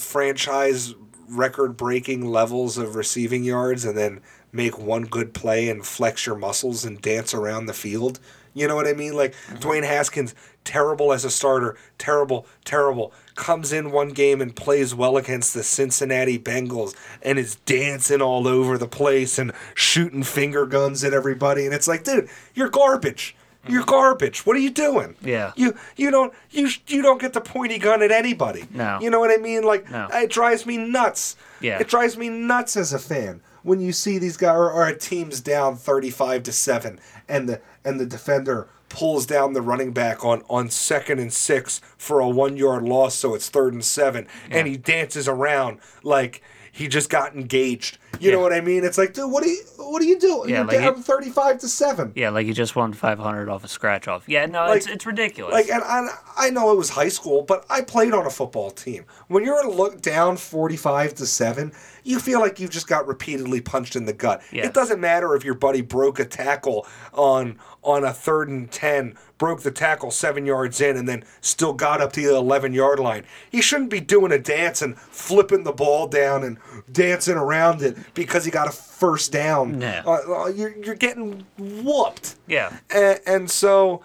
Speaker 1: franchise record breaking levels of receiving yards, and then make one good play and flex your muscles and dance around the field. You know what I mean? Like mm-hmm. Dwayne Haskins, terrible as a starter, terrible, terrible. Comes in one game and plays well against the Cincinnati Bengals and is dancing all over the place and shooting finger guns at everybody. And it's like, dude, you're garbage. You're garbage. What are you doing?
Speaker 2: Yeah.
Speaker 1: You you don't you you don't get the pointy gun at anybody.
Speaker 2: No.
Speaker 1: You know what I mean? Like
Speaker 2: No.
Speaker 1: it drives me nuts.
Speaker 2: Yeah.
Speaker 1: It drives me nuts as a fan when you see these guys or, or a team's down 35 to 7 and the and the defender pulls down the running back on on second and 6 for a 1 yard loss so it's third and 7 and he dances around like he just got engaged. You know what I mean? It's like, dude, what are you what are you doing?
Speaker 2: Yeah,
Speaker 1: You're
Speaker 2: like
Speaker 1: down
Speaker 2: it-
Speaker 1: 35 to 7.
Speaker 2: Yeah, like he just won 500 off a scratch off. Yeah, no,
Speaker 1: Like-
Speaker 2: it's it's ridiculous.
Speaker 1: Like, and I, I know it was high school, but I played on a football team. When you're look down forty-five to seven, you feel like you've just got repeatedly punched in the gut.
Speaker 2: Yeah.
Speaker 1: It doesn't matter if your buddy broke a tackle on on a third and ten, broke the tackle seven yards in, and then still got up to the eleven-yard line. He shouldn't be doing a dance and flipping the ball down and dancing around it because he got a first down.
Speaker 2: No.
Speaker 1: Uh, uh, you're you're getting whooped
Speaker 2: yeah,
Speaker 1: and, and so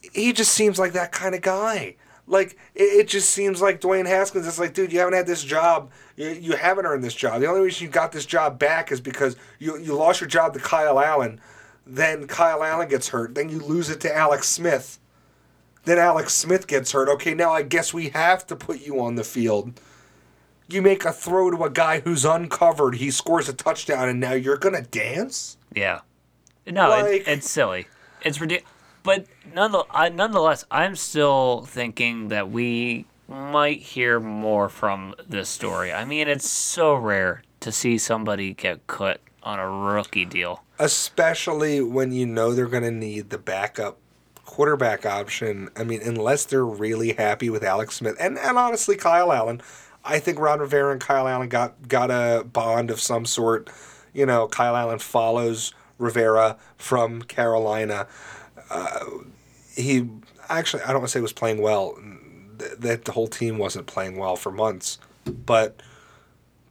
Speaker 1: he just seems like that kind of guy. Like it, it just seems like Dwayne Haskins. It's like, dude, you haven't had this job. You, you haven't earned this job. The only reason you got this job back is because you you lost your job to Kyle Allen. Then Kyle Allen gets hurt. Then you lose it to Alex Smith. Then Alex Smith gets hurt. Okay, now I guess we have to put you on the field. You make a throw to a guy who's uncovered. He scores a touchdown, and now you're gonna dance.
Speaker 2: yeah. No,
Speaker 1: Like-
Speaker 2: it, it's silly. It's ridiculous. But nonetheless, I'm still thinking that we might hear more from this story. I mean, it's so rare to see somebody get cut on a rookie deal.
Speaker 1: Especially when you know they're going to need the backup quarterback option. I mean, unless they're really happy with Alex Smith and, and honestly Kyle Allen, I think Ron Rivera and Kyle Allen got got a bond of some sort. You know, Kyle Allen follows Rivera from Carolina. Uh, he actually, I don't want to say was playing well. That the whole team wasn't playing well for months, but.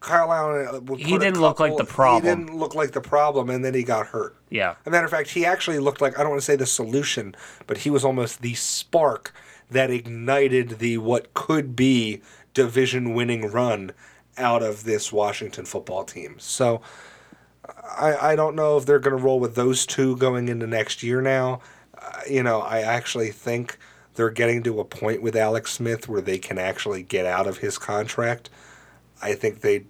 Speaker 1: Kyle Allen, uh, would
Speaker 2: He didn't look like the problem.
Speaker 1: He didn't look like the problem, and then he got hurt.
Speaker 2: Yeah.
Speaker 1: As a matter of fact, he actually looked like I don't want to say the solution, but he was almost the spark that ignited the what could be division winning run out of this Washington football team. So I, I don't know if they're going to roll with those two going into next year now. Uh, you know, I actually think they're getting to a point with Alex Smith where they can actually get out of his contract. I think they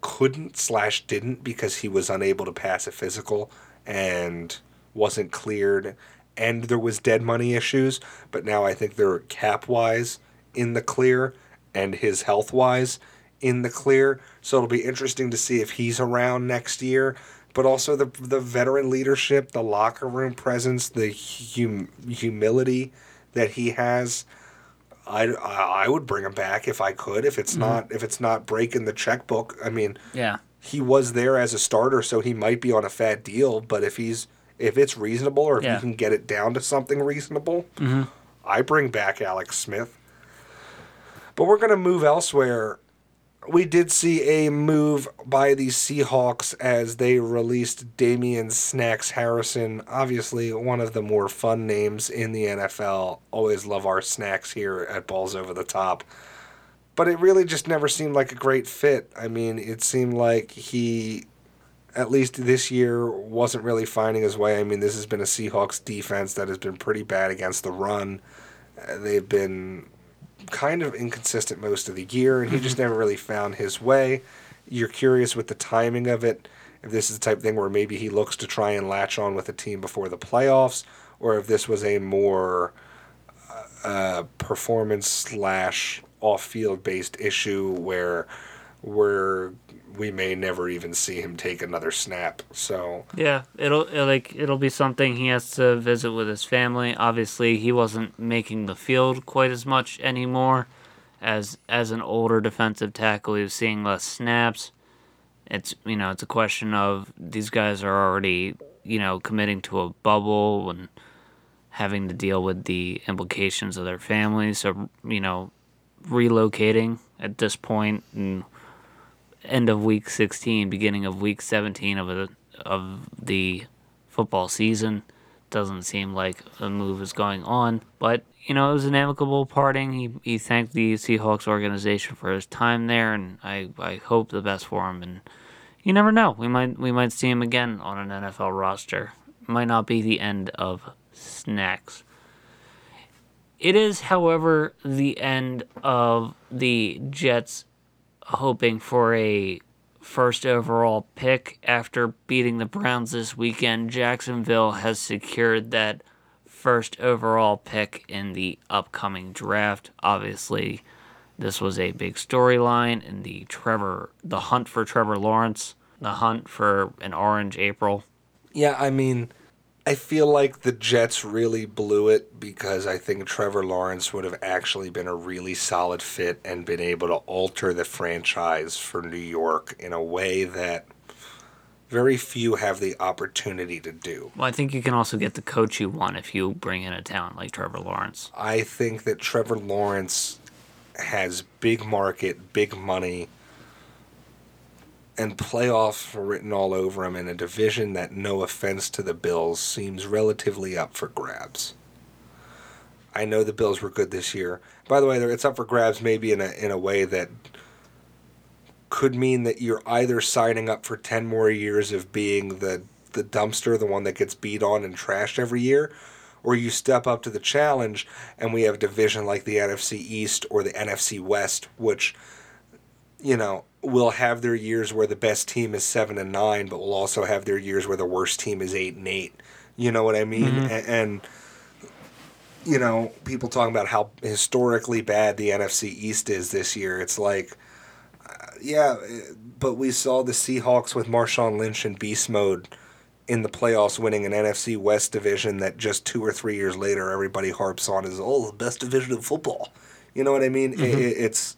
Speaker 1: couldn't slash didn't because he was unable to pass a physical and wasn't cleared and there was dead money issues but now i think they're cap wise in the clear and his health wise in the clear. So it'll be interesting to see if he's around next year. But also the the veteran leadership the locker room presence the hum, humility that he has I, I would bring him back if I could if it's mm-hmm. not if it's not breaking the checkbook I mean
Speaker 2: Yeah.
Speaker 1: he was there as a starter, so he might be on a fat deal. But if he's If it's reasonable or if
Speaker 2: Yeah.
Speaker 1: you can get it down to something reasonable, mm-hmm. I bring back Alex Smith. But we're going to move elsewhere. We did see a move by the Seahawks as they released Damian Snacks Harrison. Obviously, one of the more fun names in the NFL. Always love our snacks here at Balls Over the Top. But it really just never seemed like a great fit. I mean, it seemed like he, at least this year, wasn't really finding his way. I mean, this has been a Seahawks defense that has been pretty bad against the run. Uh, they've been kind of inconsistent most of the year, and he just never really found his way. You're curious with the timing of it, if this is the type of thing where maybe he looks to try and latch on with a team before the playoffs, or if this was a more uh, performance slash off field based issue where where we may never even see him take another snap. So
Speaker 2: Yeah, it'll, it like it'll be something he has to visit with his family. Obviously, he wasn't making the field quite as much anymore. As as an older defensive tackle, he was seeing less snaps. It's you know it's a question of these guys are already you know committing to a bubble and having to deal with the implications of their families. So you know relocating at this point and end of week 16, beginning of week 17 of a, of the football season. Doesn't seem like a move is going on, but you know it was an amicable parting. He he thanked the Seahawks organization for his time there, and I, I hope the best for him. And you never know, we might we might see him again on an NFL roster. Might not be the end of snacks. It is, however, the end of the Jets hoping for a first overall pick after beating the Browns this weekend. Jacksonville has secured that first overall pick in the upcoming draft. Obviously, this was a big storyline in the Trevor the hunt for Trevor Lawrence, the hunt for an orange April.
Speaker 1: Yeah, I mean, I feel like the Jets really blew it because I think Trevor Lawrence would have actually been a really solid fit and been able to alter the franchise for New York in a way that very few have the opportunity to do.
Speaker 2: Well, I think you can also get the coach you want if you bring in a talent like Trevor Lawrence.
Speaker 1: I think that Trevor Lawrence has big market, big money, and playoffs written all over him in a division that, no offense to the Bills, seems relatively up for grabs. I know the Bills were good this year. By the way, it's up for grabs maybe in a in a way that could mean that you're either signing up for 10 more years of being the the dumpster, the one that gets beat on and trashed every year, or you step up to the challenge and we have division like the NFC East or the NFC West, which, you know, will have their years where the best team is seven and nine, but will also have their years where the worst team is eight and eight. You know what I mean? And, and you know, people talking about how historically bad the NFC East is this year. It's like, uh, yeah, uh, but we saw the Seahawks with Marshawn Lynch in beast mode in the playoffs winning an NFC West division that just two or three years later everybody harps on as oh the best division of football. You know what I mean? It, it- it's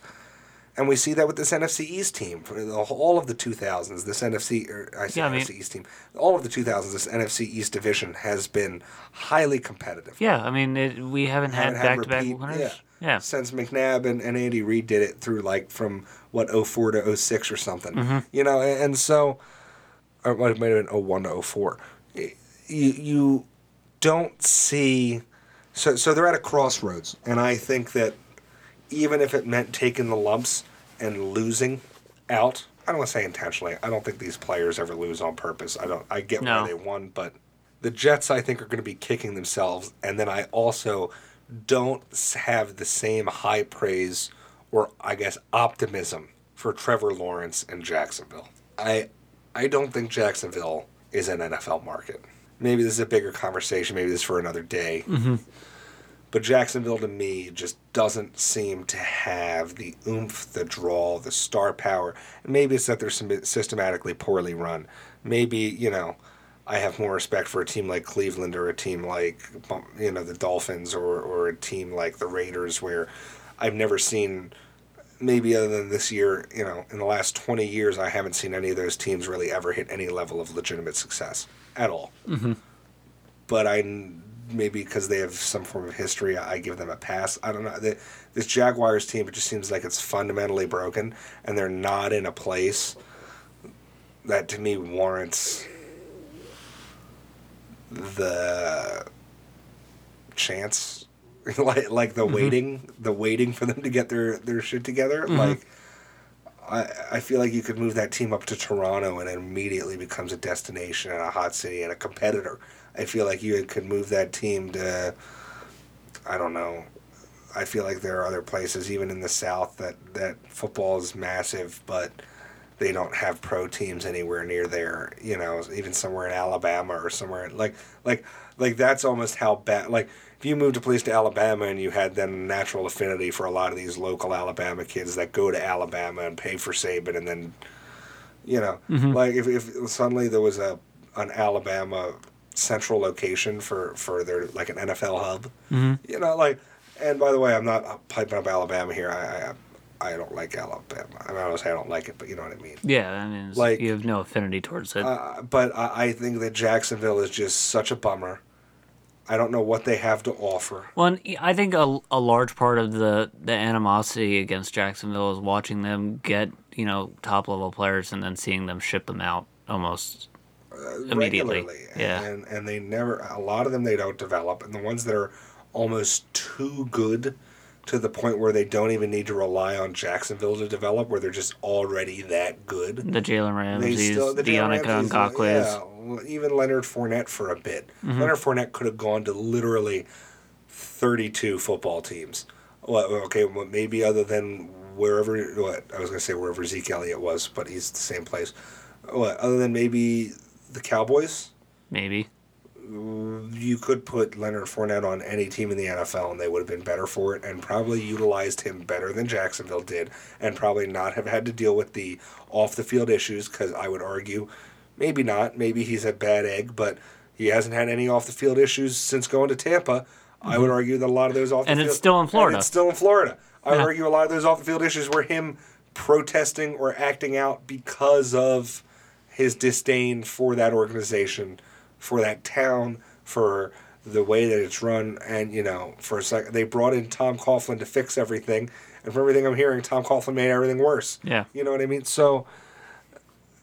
Speaker 1: and we see that with this NFC East team for the, all of the 2000s. This NFC or I say
Speaker 2: Yeah, I mean-
Speaker 1: NFC East team, all of the 2000s. This NFC East division has been highly competitive.
Speaker 2: Yeah, I mean, it, we haven't had
Speaker 1: Haven't had
Speaker 2: back to back
Speaker 1: repeat-
Speaker 2: winners.
Speaker 1: yeah.
Speaker 2: Yeah.
Speaker 1: Since McNabb and, and Andy Reid did it through like from what 04 to 06 or something.
Speaker 2: Mm-hmm.
Speaker 1: You know, and, and so or it might might have been 01 to 04. You you don't see so so they're at a crossroads and I think that even if it meant taking the lumps and losing out, I don't want to say intentionally. I don't think these players ever lose on purpose. I don't I get
Speaker 2: No.
Speaker 1: why they won, but the Jets I think are going to be kicking themselves and then I also don't have the same high praise or I guess optimism for Trevor Lawrence and Jacksonville. I I don't think Jacksonville is an NFL market. Maybe this is a bigger conversation. Maybe this is for another day. Mm-hmm. But Jacksonville to me just doesn't seem to have the oomph, the draw, the star power. And maybe it's that they're systematically poorly run. Maybe, you know, I have more respect for a team like Cleveland or a team like, you know, the Dolphins or, or a team like the Raiders where I've never seen, maybe other than this year, you know, in the last 20 years, I haven't seen any of those teams really ever hit any level of legitimate success at all. Mm-hmm. but I maybe because they have some form of history, I give them a pass. I don't know. The, this Jaguars team, it just seems like it's fundamentally broken, and they're not in a place that to me warrants the chance like like the mm-hmm. waiting the waiting for them to get their their shit together mm-hmm. like I, I feel like you could move that team up to Toronto and it immediately becomes a destination and a hot city and a competitor. I feel like you could move that team to, I don't know. I feel like there are other places, even in the South, that, that football is massive, but they don't have pro teams anywhere near there. You know, even somewhere in Alabama or somewhere like like like that's almost how bad. Like if you moved a place to Alabama and you had then natural affinity for a lot of these local Alabama kids that go to Alabama and pay for Saban and then, you know, mm-hmm. like if, if suddenly there was a an Alabama central location for for their like an NFL hub, mm-hmm. you know, like. And by the way, I'm not piping up Alabama here. I, I I don't like Alabama. I mean, say I don't like it, but you know what I mean.
Speaker 2: Yeah, I mean, like you have no affinity towards it.
Speaker 1: Uh, but I, I think that Jacksonville is just such a bummer. I don't know what they have to offer.
Speaker 2: Well, I think a, a large part of the, the animosity against Jacksonville is watching them get you know top level players and then seeing them ship them out almost uh, immediately. Regularly.
Speaker 1: Yeah, and and they never a lot of them they don't develop, and the ones that are almost too good to the point where they don't even need to rely on Jacksonville to develop, where they're just already that good.
Speaker 2: The Jalen Ramsey, the Yannick Ngakoue.
Speaker 1: Yeah, even Leonard Fournette for a bit. Mm-hmm. Leonard Fournette could have gone to literally 32 football teams. Well, okay, well, maybe other than wherever, what, I was going to say wherever Zeke Elliott was, but he's the same place. What, other than maybe the Cowboys?
Speaker 2: Maybe
Speaker 1: you could put Leonard Fournette on any team in the NFL and they would have been better for it and probably utilized him better than Jacksonville did and probably not have had to deal with the off the field issues because I would argue maybe not. Maybe he's a bad egg, but he hasn't had any off the field issues since going to Tampa. Mm-hmm. I would mm-hmm. argue that a lot of those off the
Speaker 2: and
Speaker 1: field.
Speaker 2: It's still in Florida.
Speaker 1: it's still in Florida. I would argue a lot of those off the field issues were him protesting or acting out because of his disdain for that organization for that town, for the way that it's run, and you know, for a second they brought in Tom Coughlin to fix everything, and from everything I'm hearing, Tom Coughlin made everything worse.
Speaker 2: Yeah,
Speaker 1: you know what I mean. So,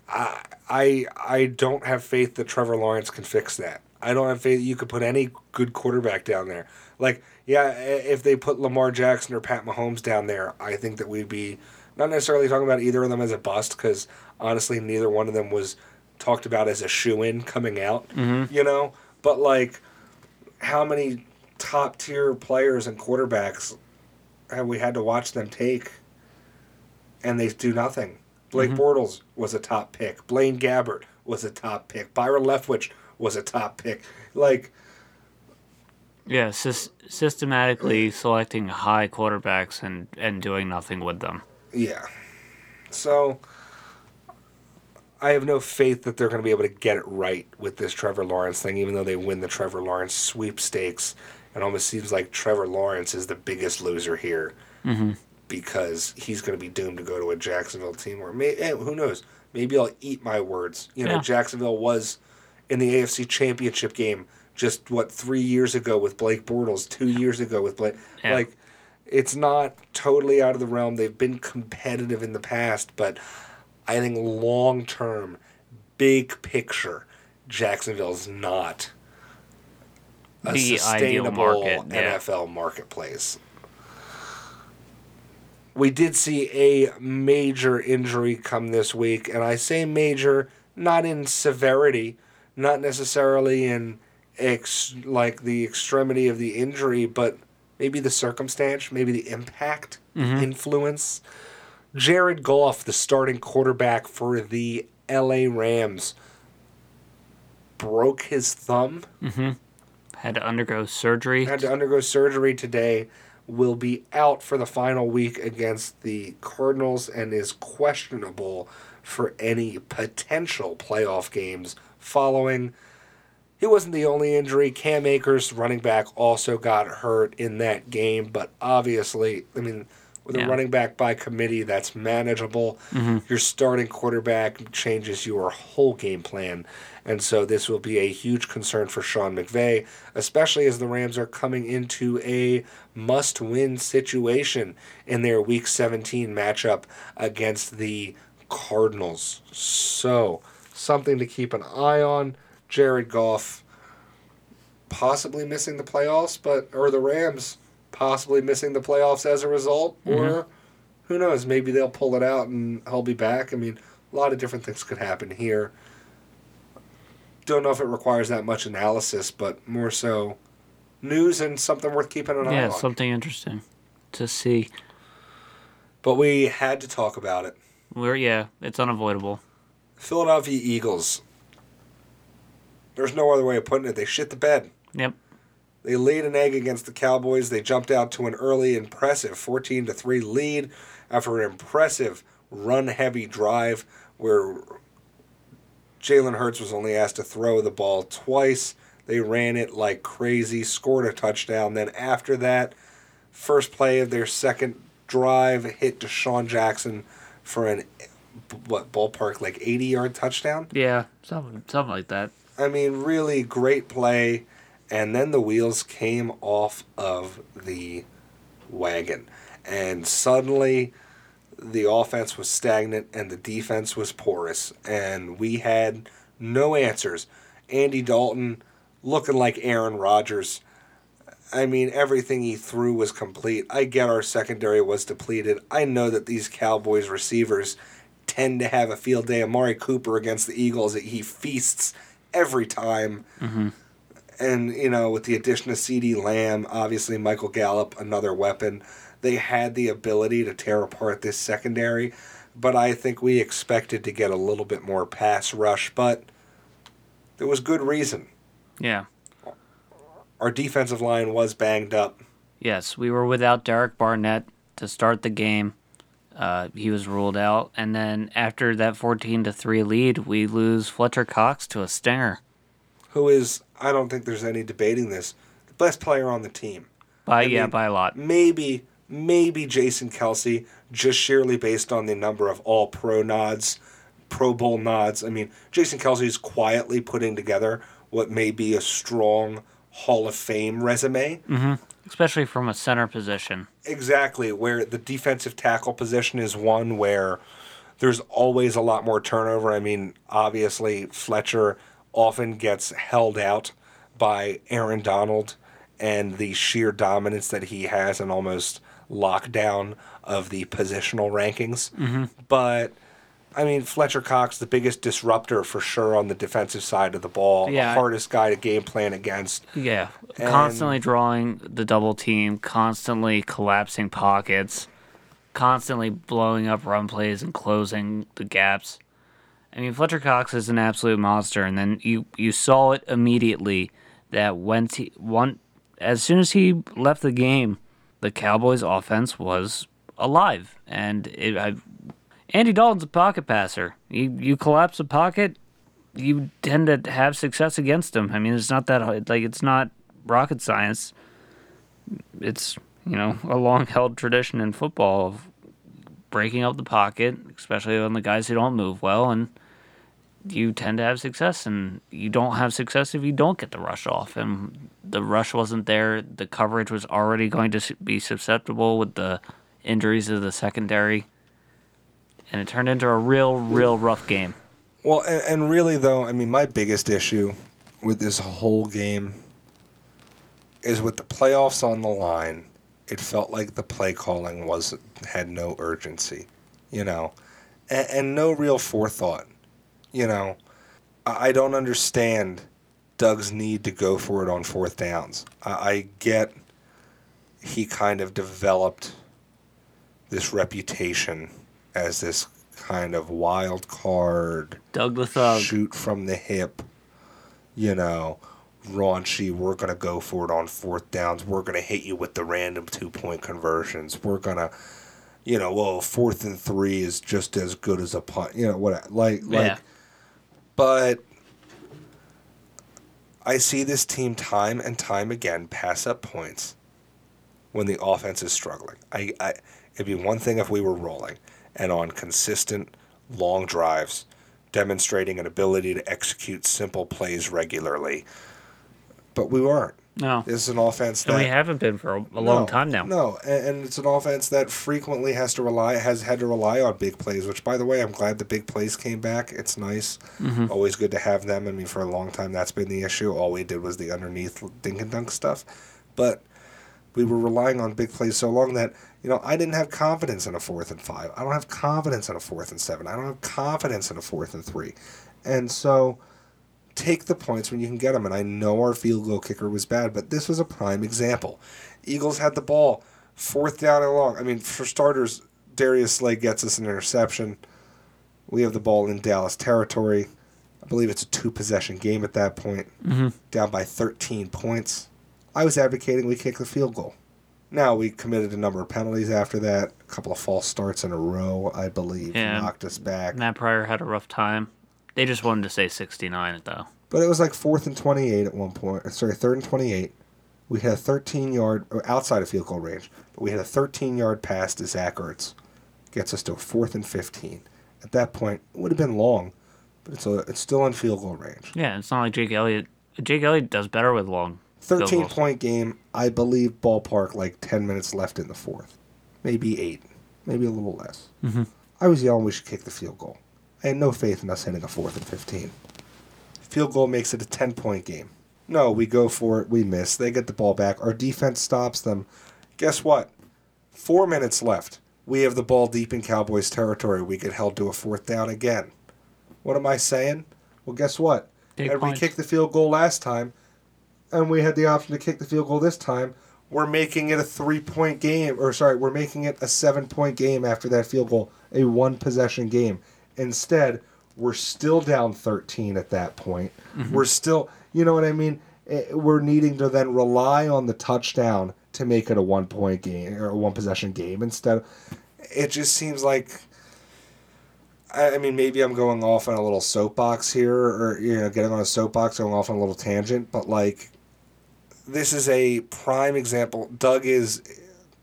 Speaker 1: I I I don't have faith that Trevor Lawrence can fix that. I don't have faith that you could put any good quarterback down there. Like, yeah, if they put Lamar Jackson or Pat Mahomes down there, I think that we'd be not necessarily talking about either of them as a bust because honestly, neither one of them was talked about as a shoe in coming out, mm-hmm. you know? But like, how many top tier players and quarterbacks have we had to watch them take and they do nothing? Blake mm-hmm. Bortles was a top pick. Blaine Gabbert was a top pick. Byron Leftwich was a top pick. Like,
Speaker 2: yeah, sy- systematically selecting high quarterbacks and, and doing nothing with them.
Speaker 1: Yeah. So, I have no faith that they're going to be able to get it right with this Trevor Lawrence thing, even though they win the Trevor Lawrence sweepstakes. It almost seems like Trevor Lawrence is the biggest loser here mm-hmm. because he's going to be doomed to go to a Jacksonville team. Or may, hey, who knows? Maybe I'll eat my words. You know, yeah. Jacksonville was in the AFC Championship game just what three years ago with Blake Bortles, two years ago with Blake. Yeah. Like, it's not totally out of the realm. They've been competitive in the past, but I think long term, big picture, Jacksonville's not a the sustainable market, yeah. NFL marketplace. We did see a major injury come this week, and I say major not in severity, not necessarily in ex- like the extremity of the injury, but maybe the circumstance, maybe the impact, mm-hmm. influence. Jared Goff, the starting quarterback for the LA Rams, broke his thumb.
Speaker 2: Mm-hmm. Had to undergo surgery.
Speaker 1: Had to undergo surgery today. Will be out for the final week against the Cardinals and is questionable for any potential playoff games following. He wasn't the only injury. Cam Akers, running back, also got hurt in that game, but obviously, I mean, With
Speaker 2: Yeah.
Speaker 1: a running back by committee, that's manageable. Mm-hmm. Your starting quarterback changes your whole game plan. And so this will be a huge concern for Sean McVay, especially as the Rams are coming into a must win situation in their Week 17 matchup against the Cardinals. So, something to keep an eye on. Jared Goff possibly missing the playoffs, but or the Rams possibly missing the playoffs as a result, mm-hmm. or who knows? Maybe they'll pull it out and he'll be back. I mean, a lot of different things could happen here. Don't know if it requires that much analysis, but more so news and something worth keeping an eye
Speaker 2: Yeah,
Speaker 1: on.
Speaker 2: Yeah, something interesting to see.
Speaker 1: But we had to talk about it.
Speaker 2: We're yeah, it's unavoidable.
Speaker 1: Philadelphia Eagles. There's no other way of putting it. They shit the bed.
Speaker 2: Yep.
Speaker 1: They laid an egg against the Cowboys. They jumped out to an early, impressive 14 to 3 lead after an impressive run heavy drive where Jalen Hurts was only asked to throw the ball twice. They ran it like crazy, scored a touchdown. Then after that, first play of their second drive hit DeSean Jackson for an what ballpark like 80 yard touchdown.
Speaker 2: Yeah, something something like that.
Speaker 1: I mean, really great play. And then the wheels came off of the wagon. And suddenly the offense was stagnant and the defense was porous. And we had no answers. Andy Dalton looking like Aaron Rodgers. I mean, everything he threw was complete. I get our secondary was depleted. I know that these Cowboys receivers tend to have a field day. Amari Cooper against the Eagles, he feasts every time. And, you know, with the addition of CeeDee Lamb, obviously Michael Gallup, another weapon, they had the ability to tear apart this secondary. But I think we expected to get a little bit more pass rush, but there was good reason.
Speaker 2: Yeah.
Speaker 1: Our defensive line was banged up.
Speaker 2: Yes, we were without Derek Barnett to start the game. Uh, he was ruled out, and then after that fourteen to three lead, we lose Fletcher Cox to a stinger.
Speaker 1: who is I don't think there's any debating this the best player on the team.
Speaker 2: By
Speaker 1: I
Speaker 2: yeah,
Speaker 1: mean-
Speaker 2: by a lot.
Speaker 1: Maybe maybe Jason Kelce just sheerly based on the number of all pro nods, Pro Bowl nods. I mean, Jason Kelce's quietly putting together what may be a strong Hall of Fame resume.
Speaker 2: Especially from a center position.
Speaker 1: Exactly, where the defensive tackle position is one where there's always a lot more turnover. I mean, obviously, Fletcher often gets held out by Aaron Donald and the sheer dominance that he has and almost lockdown of the positional rankings. Mm-hmm. But. I mean, Fletcher Cox, the biggest disruptor for sure on the defensive side of the ball.
Speaker 2: Yeah.
Speaker 1: Hardest guy to game plan against.
Speaker 2: Yeah,
Speaker 1: And-
Speaker 2: constantly drawing the double team, constantly collapsing pockets, constantly blowing up run plays and closing the gaps. I mean, Fletcher Cox is an absolute monster, and then you you saw it immediately that once he one as soon as he left the game, the Cowboys' offense was alive, and it, I, Andy Dalton's a pocket passer. You you collapse a pocket, you tend to have success against him. I mean, it's not that like it's not rocket science. It's you know a long held tradition in football of breaking up the pocket, especially on the guys who don't move well, and you tend to have success. And you don't have success if you don't get the rush off. And the rush wasn't there. The coverage was already going to be susceptible with the injuries of the secondary, and it turned into a real, real rough game.
Speaker 1: Well, and, and really, though, I mean, my biggest issue with this whole game is with the playoffs on the line. It felt like the play calling was had no urgency, you know, and, and no real forethought. You know, I, I don't understand Doug's need to go for it on fourth downs. I, I get he kind of developed this reputation as this kind of wild card
Speaker 2: Doug the Thug.
Speaker 1: shoot from the hip, you know, raunchy. We're going to go for it on fourth downs. We're going to hit you with the random two point conversions. We're going to, you know, well, fourth and three is just as good as a punt. You know, what, like, like,
Speaker 2: Yeah.
Speaker 1: but I see this team time and time again pass up points. when the offense is struggling. I, I it'd be one thing if we were rolling and on consistent long drives, demonstrating an ability to execute simple plays regularly. But we weren't.
Speaker 2: No.
Speaker 1: This is an offense that
Speaker 2: And we haven't been for a, a long
Speaker 1: no,
Speaker 2: time now.
Speaker 1: No, and, and it's an offense that frequently has to rely has had to rely on big plays. Which, by the way, I'm glad the big plays came back. It's nice.
Speaker 2: Mm-hmm.
Speaker 1: Always good to have them. I mean, for a long time, that's been the issue. All we did was the underneath dink and dunk stuff, but we were relying on big plays so long that you know I didn't have confidence in a fourth and five. I don't have confidence in a fourth and seven. I don't have confidence in a fourth and three, and so take the points when you can get them. And I know our field goal kicker was bad, but this was a prime example. Eagles had the ball, fourth down and long. I mean, for starters, Darius Slay gets us an interception. We have the ball in Dallas territory. I believe it's a two possession game at that point,
Speaker 2: Mm-hmm.
Speaker 1: down by 13 points. I was advocating we kick the field goal. Now, we committed a number of penalties after that. A couple of false starts in a row, I believe,
Speaker 2: Yeah.
Speaker 1: knocked us back.
Speaker 2: Matt Pryor had a rough time. They just wanted to say 69 though.
Speaker 1: But it was like fourth and 28 at one point. uh, Sorry, third and 28. We had a 13 yard, outside of field goal range, but we had a 13 yard pass to Zach Ertz. Gets us to a fourth and 15. At that point, it would have been long, but it's, a, it's still in field goal range.
Speaker 2: Yeah, it's not like Jake Elliott. Jake Elliott does better with long. Field
Speaker 1: 13
Speaker 2: goals.
Speaker 1: point game, I believe ballpark like 10 minutes left in the fourth. Maybe eight, maybe a little less.
Speaker 2: Mhm.
Speaker 1: I was yelling we should kick the field goal. I had no faith in us hitting a fourth and 15. Field goal makes it a 10 point game. No, we go for it, we miss. They get the ball back. Our defense stops them. Guess what? Four minutes left. We have the ball deep in Cowboys territory. We get held to a fourth down again. What am I saying? Well, guess what?
Speaker 2: Big
Speaker 1: Had we
Speaker 2: points.
Speaker 1: kicked the field goal last time, and we had the option to kick the field goal this time, we're making it a three point game, or sorry, we're making it a seven point game after that field goal, a one possession game. Instead, we're still down 13 at that point. We're still, you know what I mean? Eh, We're needing to then rely on the touchdown to make it a one point game or a one possession game instead. It just seems like I mean, maybe I'm going off on a little soapbox here, or you know, getting on a soapbox, going off on a little tangent. But like, this is a prime example. Doug is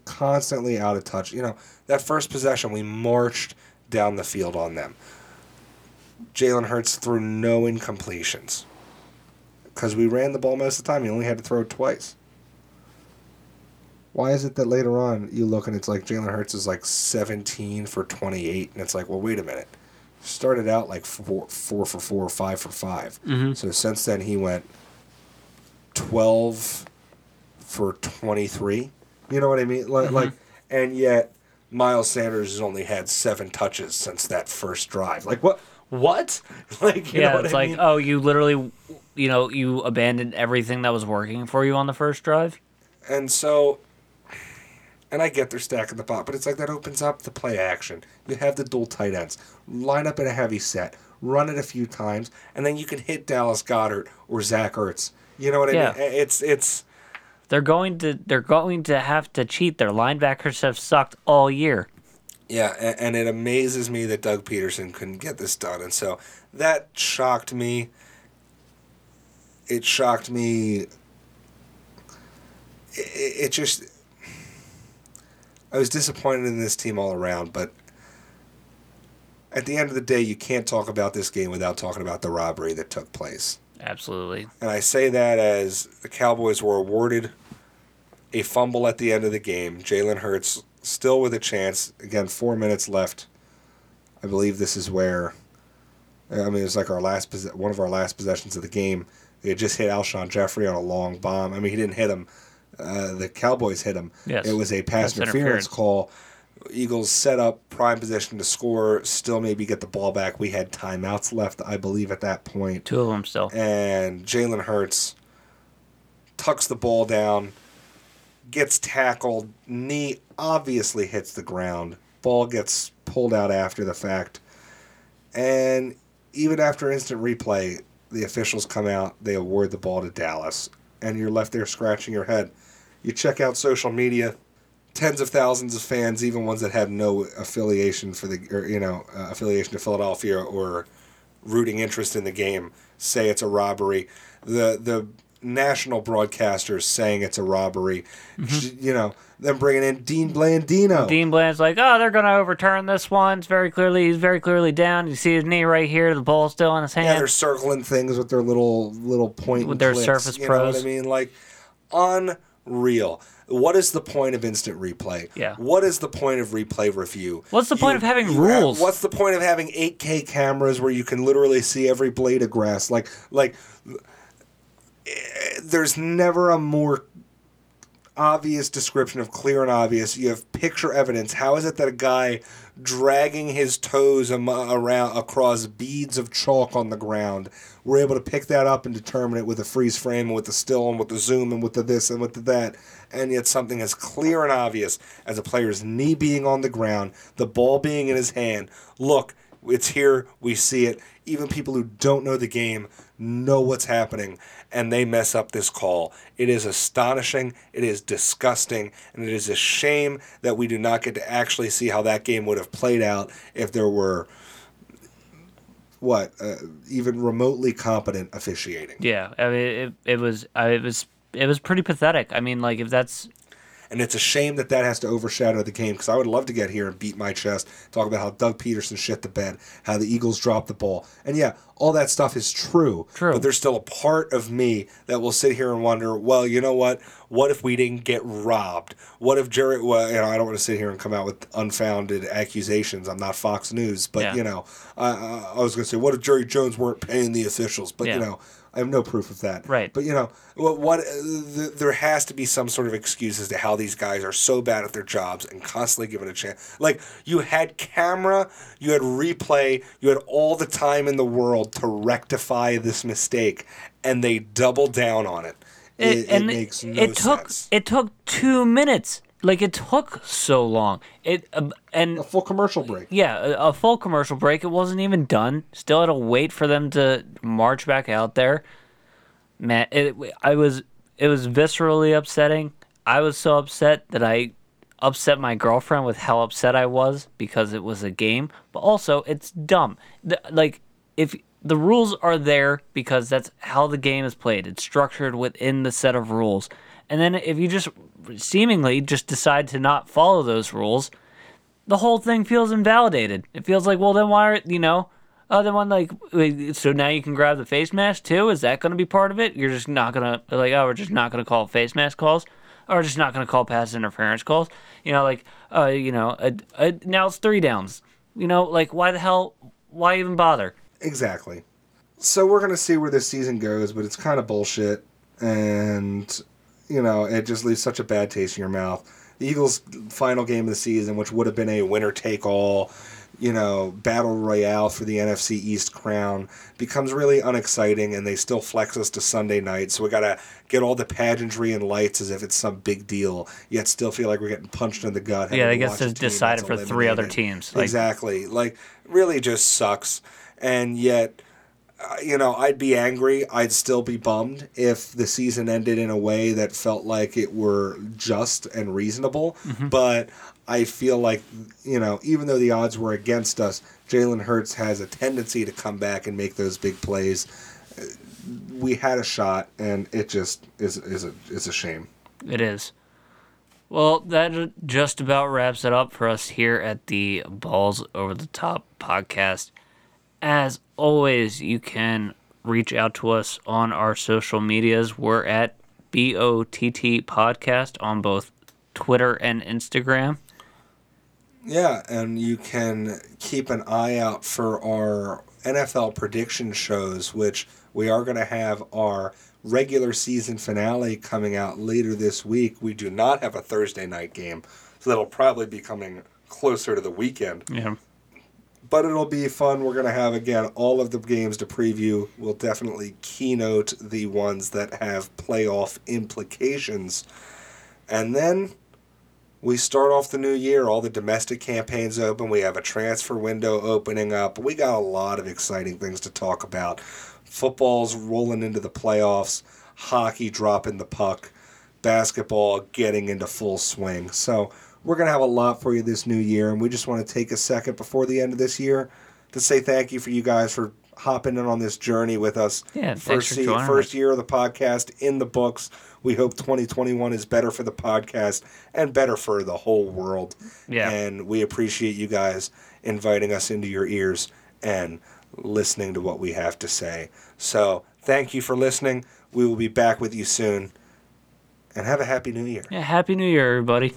Speaker 1: constantly out of touch. You know, that first possession, we marched down the field on them. Jalen Hurts threw no incompletions because we ran the ball most of the time. He only had to throw it twice. Why is it that later on you look and it's like Jalen Hurts is like 17 for 28, and it's like, well, wait a minute. Started out like four, four for four, five for 5
Speaker 2: Mhm.
Speaker 1: So since then he went 12 for 23. You know what I mean? Like, mm-hmm. like and yet Miles Sanders has only had seven touches since that first drive. Like what? What? Like
Speaker 2: yeah, it's
Speaker 1: I
Speaker 2: like,
Speaker 1: mean?
Speaker 2: oh, you literally, you know, you abandoned everything that was working for you on the first drive.
Speaker 1: And so, and I get they're stacking the pot, but it's like that opens up the play action. You have the dual tight ends, line up in a heavy set, run it a few times, and then you can hit Dallas Goedert or Zach Ertz. You know what I
Speaker 2: Yeah.
Speaker 1: mean? It's it's
Speaker 2: They're going to they're going to have to cheat. Their linebackers have sucked all year.
Speaker 1: yeah, and, and it amazes me that Doug Pederson couldn't get this done, and so that shocked me. It shocked me. It, it just. I was disappointed in this team all around, but at the end of the day, you can't talk about this game without talking about the robbery that took place.
Speaker 2: Absolutely.
Speaker 1: And I say that as the Cowboys were awarded a fumble at the end of the game. Jalen Hurts still with a chance. Again, four minutes left. I believe this is where. I mean, it was like our last one of our last possessions of the game. They had just hit Alshon Jeffery on a long bomb. I mean, he didn't hit him. Uh, the Cowboys hit him.
Speaker 2: Yes.
Speaker 1: It was a pass interference
Speaker 2: interference.
Speaker 1: call. Eagles set up prime position to score. Still maybe get the ball back. We had timeouts left, I believe, at that point.
Speaker 2: Two of them still.
Speaker 1: and Jalen Hurts tucks the ball down, gets tackled, knee obviously hits the ground, ball gets pulled out after the fact, and even after instant replay, the officials come out, they award the ball to Dallas, and you're left there scratching your head. You check out social media, tens of thousands of fans, even ones that have no affiliation for the, or, you know, uh, affiliation to Philadelphia or rooting interest in the game say it's a robbery. The the national broadcasters saying it's a robbery. You know, then bringing in Dean Blandino.
Speaker 2: Dean Bland's like, oh, they're gonna overturn this one. It's very clearly, he's very clearly down. You see his knee right here. The ball's still in his hand.
Speaker 1: yeah, they're circling things with their little little point
Speaker 2: With their
Speaker 1: clicks,
Speaker 2: Surface
Speaker 1: you know what
Speaker 2: Pros.
Speaker 1: I mean? Like unreal. What is the point of instant replay?
Speaker 2: Yeah.
Speaker 1: What is the point of replay review?
Speaker 2: What's the point of having
Speaker 1: you have-
Speaker 2: rules?
Speaker 1: what's the point of having 8K cameras where you can literally see every blade of grass? Like like eh, there's never a more obvious description of clear and obvious. You have picture evidence. How is it that a guy dragging his toes am- around across beads of chalk on the ground, we're able to pick that up and determine it with a freeze frame and with the still and with the zoom and with the this and with the that, and yet something as clear and obvious as a player's knee being on the ground, the ball being in his hand. Look, it's here. We see it. Even people who don't know the game know what's happening, and they mess up this call. It is astonishing. It is disgusting, and it is a shame that we do not get to actually see how that game would have played out if there were what uh, even remotely competent officiating.
Speaker 2: yeah, I mean, it, it was, it was, it was pretty pathetic. I mean, like if that's
Speaker 1: And it's a shame that that has to overshadow the game because I would love to get here and beat my chest, talk about how Doug Pederson shit the bed, how the Eagles dropped the ball. And yeah, all that stuff is true.
Speaker 2: True.
Speaker 1: But there's still a part of me that will sit here and wonder, well, you know what? What if we didn't get robbed? What if Jerry, well, you know, I don't want to sit here and come out with unfounded accusations. I'm not Fox News. But,
Speaker 2: Yeah.
Speaker 1: you know, I, I, was going to say, what if Jerry Jones weren't paying the officials? But,
Speaker 2: Yeah.
Speaker 1: you know, I have no proof of that.
Speaker 2: Right.
Speaker 1: But you know, what, what th- there has to be some sort of excuse as to how these guys are so bad at their jobs and constantly given a chance. Like you had camera, you had replay, you had all the time in the world to rectify this mistake, and they double down on it. It, it,
Speaker 2: and
Speaker 1: makes no
Speaker 2: it took
Speaker 1: sense.
Speaker 2: it took two minutes. Like it took so long. It uh, and
Speaker 1: a full commercial break.
Speaker 2: yeah, a, a full commercial break. It wasn't even done. Still had to wait for them to march back out there. Man, it I was it was viscerally upsetting. I was so upset that I upset my girlfriend with how upset I was because it was a game, but also it's dumb. The- like if the rules are there because that's how the game is played. It's structured within the set of rules. And then if you just seemingly just decide to not follow those rules, the whole thing feels invalidated. It feels like, well, then why are you know? Other one like, so now you can grab the face mask too. Is that going to be part of it? You're just not gonna like, oh, we're just not going to call face mask calls, or just not going to call pass interference calls. You know, like, uh, you know, uh, uh, now it's three downs. You know, like, why the hell? Why even bother?
Speaker 1: Exactly. So we're gonna see where this season goes, but it's kind of bullshit, and you know it just leaves such a bad taste in your mouth. The Eagles' final game of the season, which would have been a winner take all, you know, battle royale for the NFC East crown, becomes really unexciting, and they still flex us to Sunday night. So we gotta get all the pageantry and lights as if it's some big deal, yet still feel like we're getting punched in the gut.
Speaker 2: Yeah, I
Speaker 1: to
Speaker 2: guess it's decided for three other teams. Like,
Speaker 1: exactly. Like, really just sucks. And yet, you know, I'd be angry. I'd still be bummed if the season ended in a way that felt like it were just and reasonable.
Speaker 2: Mm-hmm.
Speaker 1: But I feel like, you know, even though the odds were against us, Jalen Hurts has a tendency to come back and make those big plays. Uh, We had a shot, and it just is is a is a shame.
Speaker 2: It is. Well, that just about wraps it up for us here at the Balls Over the Top podcast. As always, you can reach out to us on our social medias. We're at BOTT Podcast on both Twitter and Instagram.
Speaker 1: Yeah, and you can keep an eye out for our NFL prediction shows, which we are going to have our regular season finale coming out later this week. We do not have a Thursday night game, so that'll probably be coming closer to the weekend.
Speaker 2: Yeah.
Speaker 1: But it'll be fun. We're going to have, again, all of the games to preview. We'll definitely keynote the ones that have playoff implications. And then we start off the new year. All the domestic campaigns open. We have a transfer window opening up. We got a lot of exciting things to talk about. Football's rolling into the playoffs, hockey dropping the puck, basketball getting into full swing. So we're going to have a lot for you this new year, and we just want to take a second before the end of this year to say thank you for you guys for hopping in on this journey with us.
Speaker 2: Yeah,
Speaker 1: first
Speaker 2: for
Speaker 1: se- first year of the podcast in the books. We hope 2021 is better for the podcast and better for the whole world.
Speaker 2: Yeah.
Speaker 1: And we appreciate you guys inviting us into your ears and listening to what we have to say. So, thank you for listening. We will be back with you soon. And have a happy new year.
Speaker 2: Yeah, happy New Year, everybody.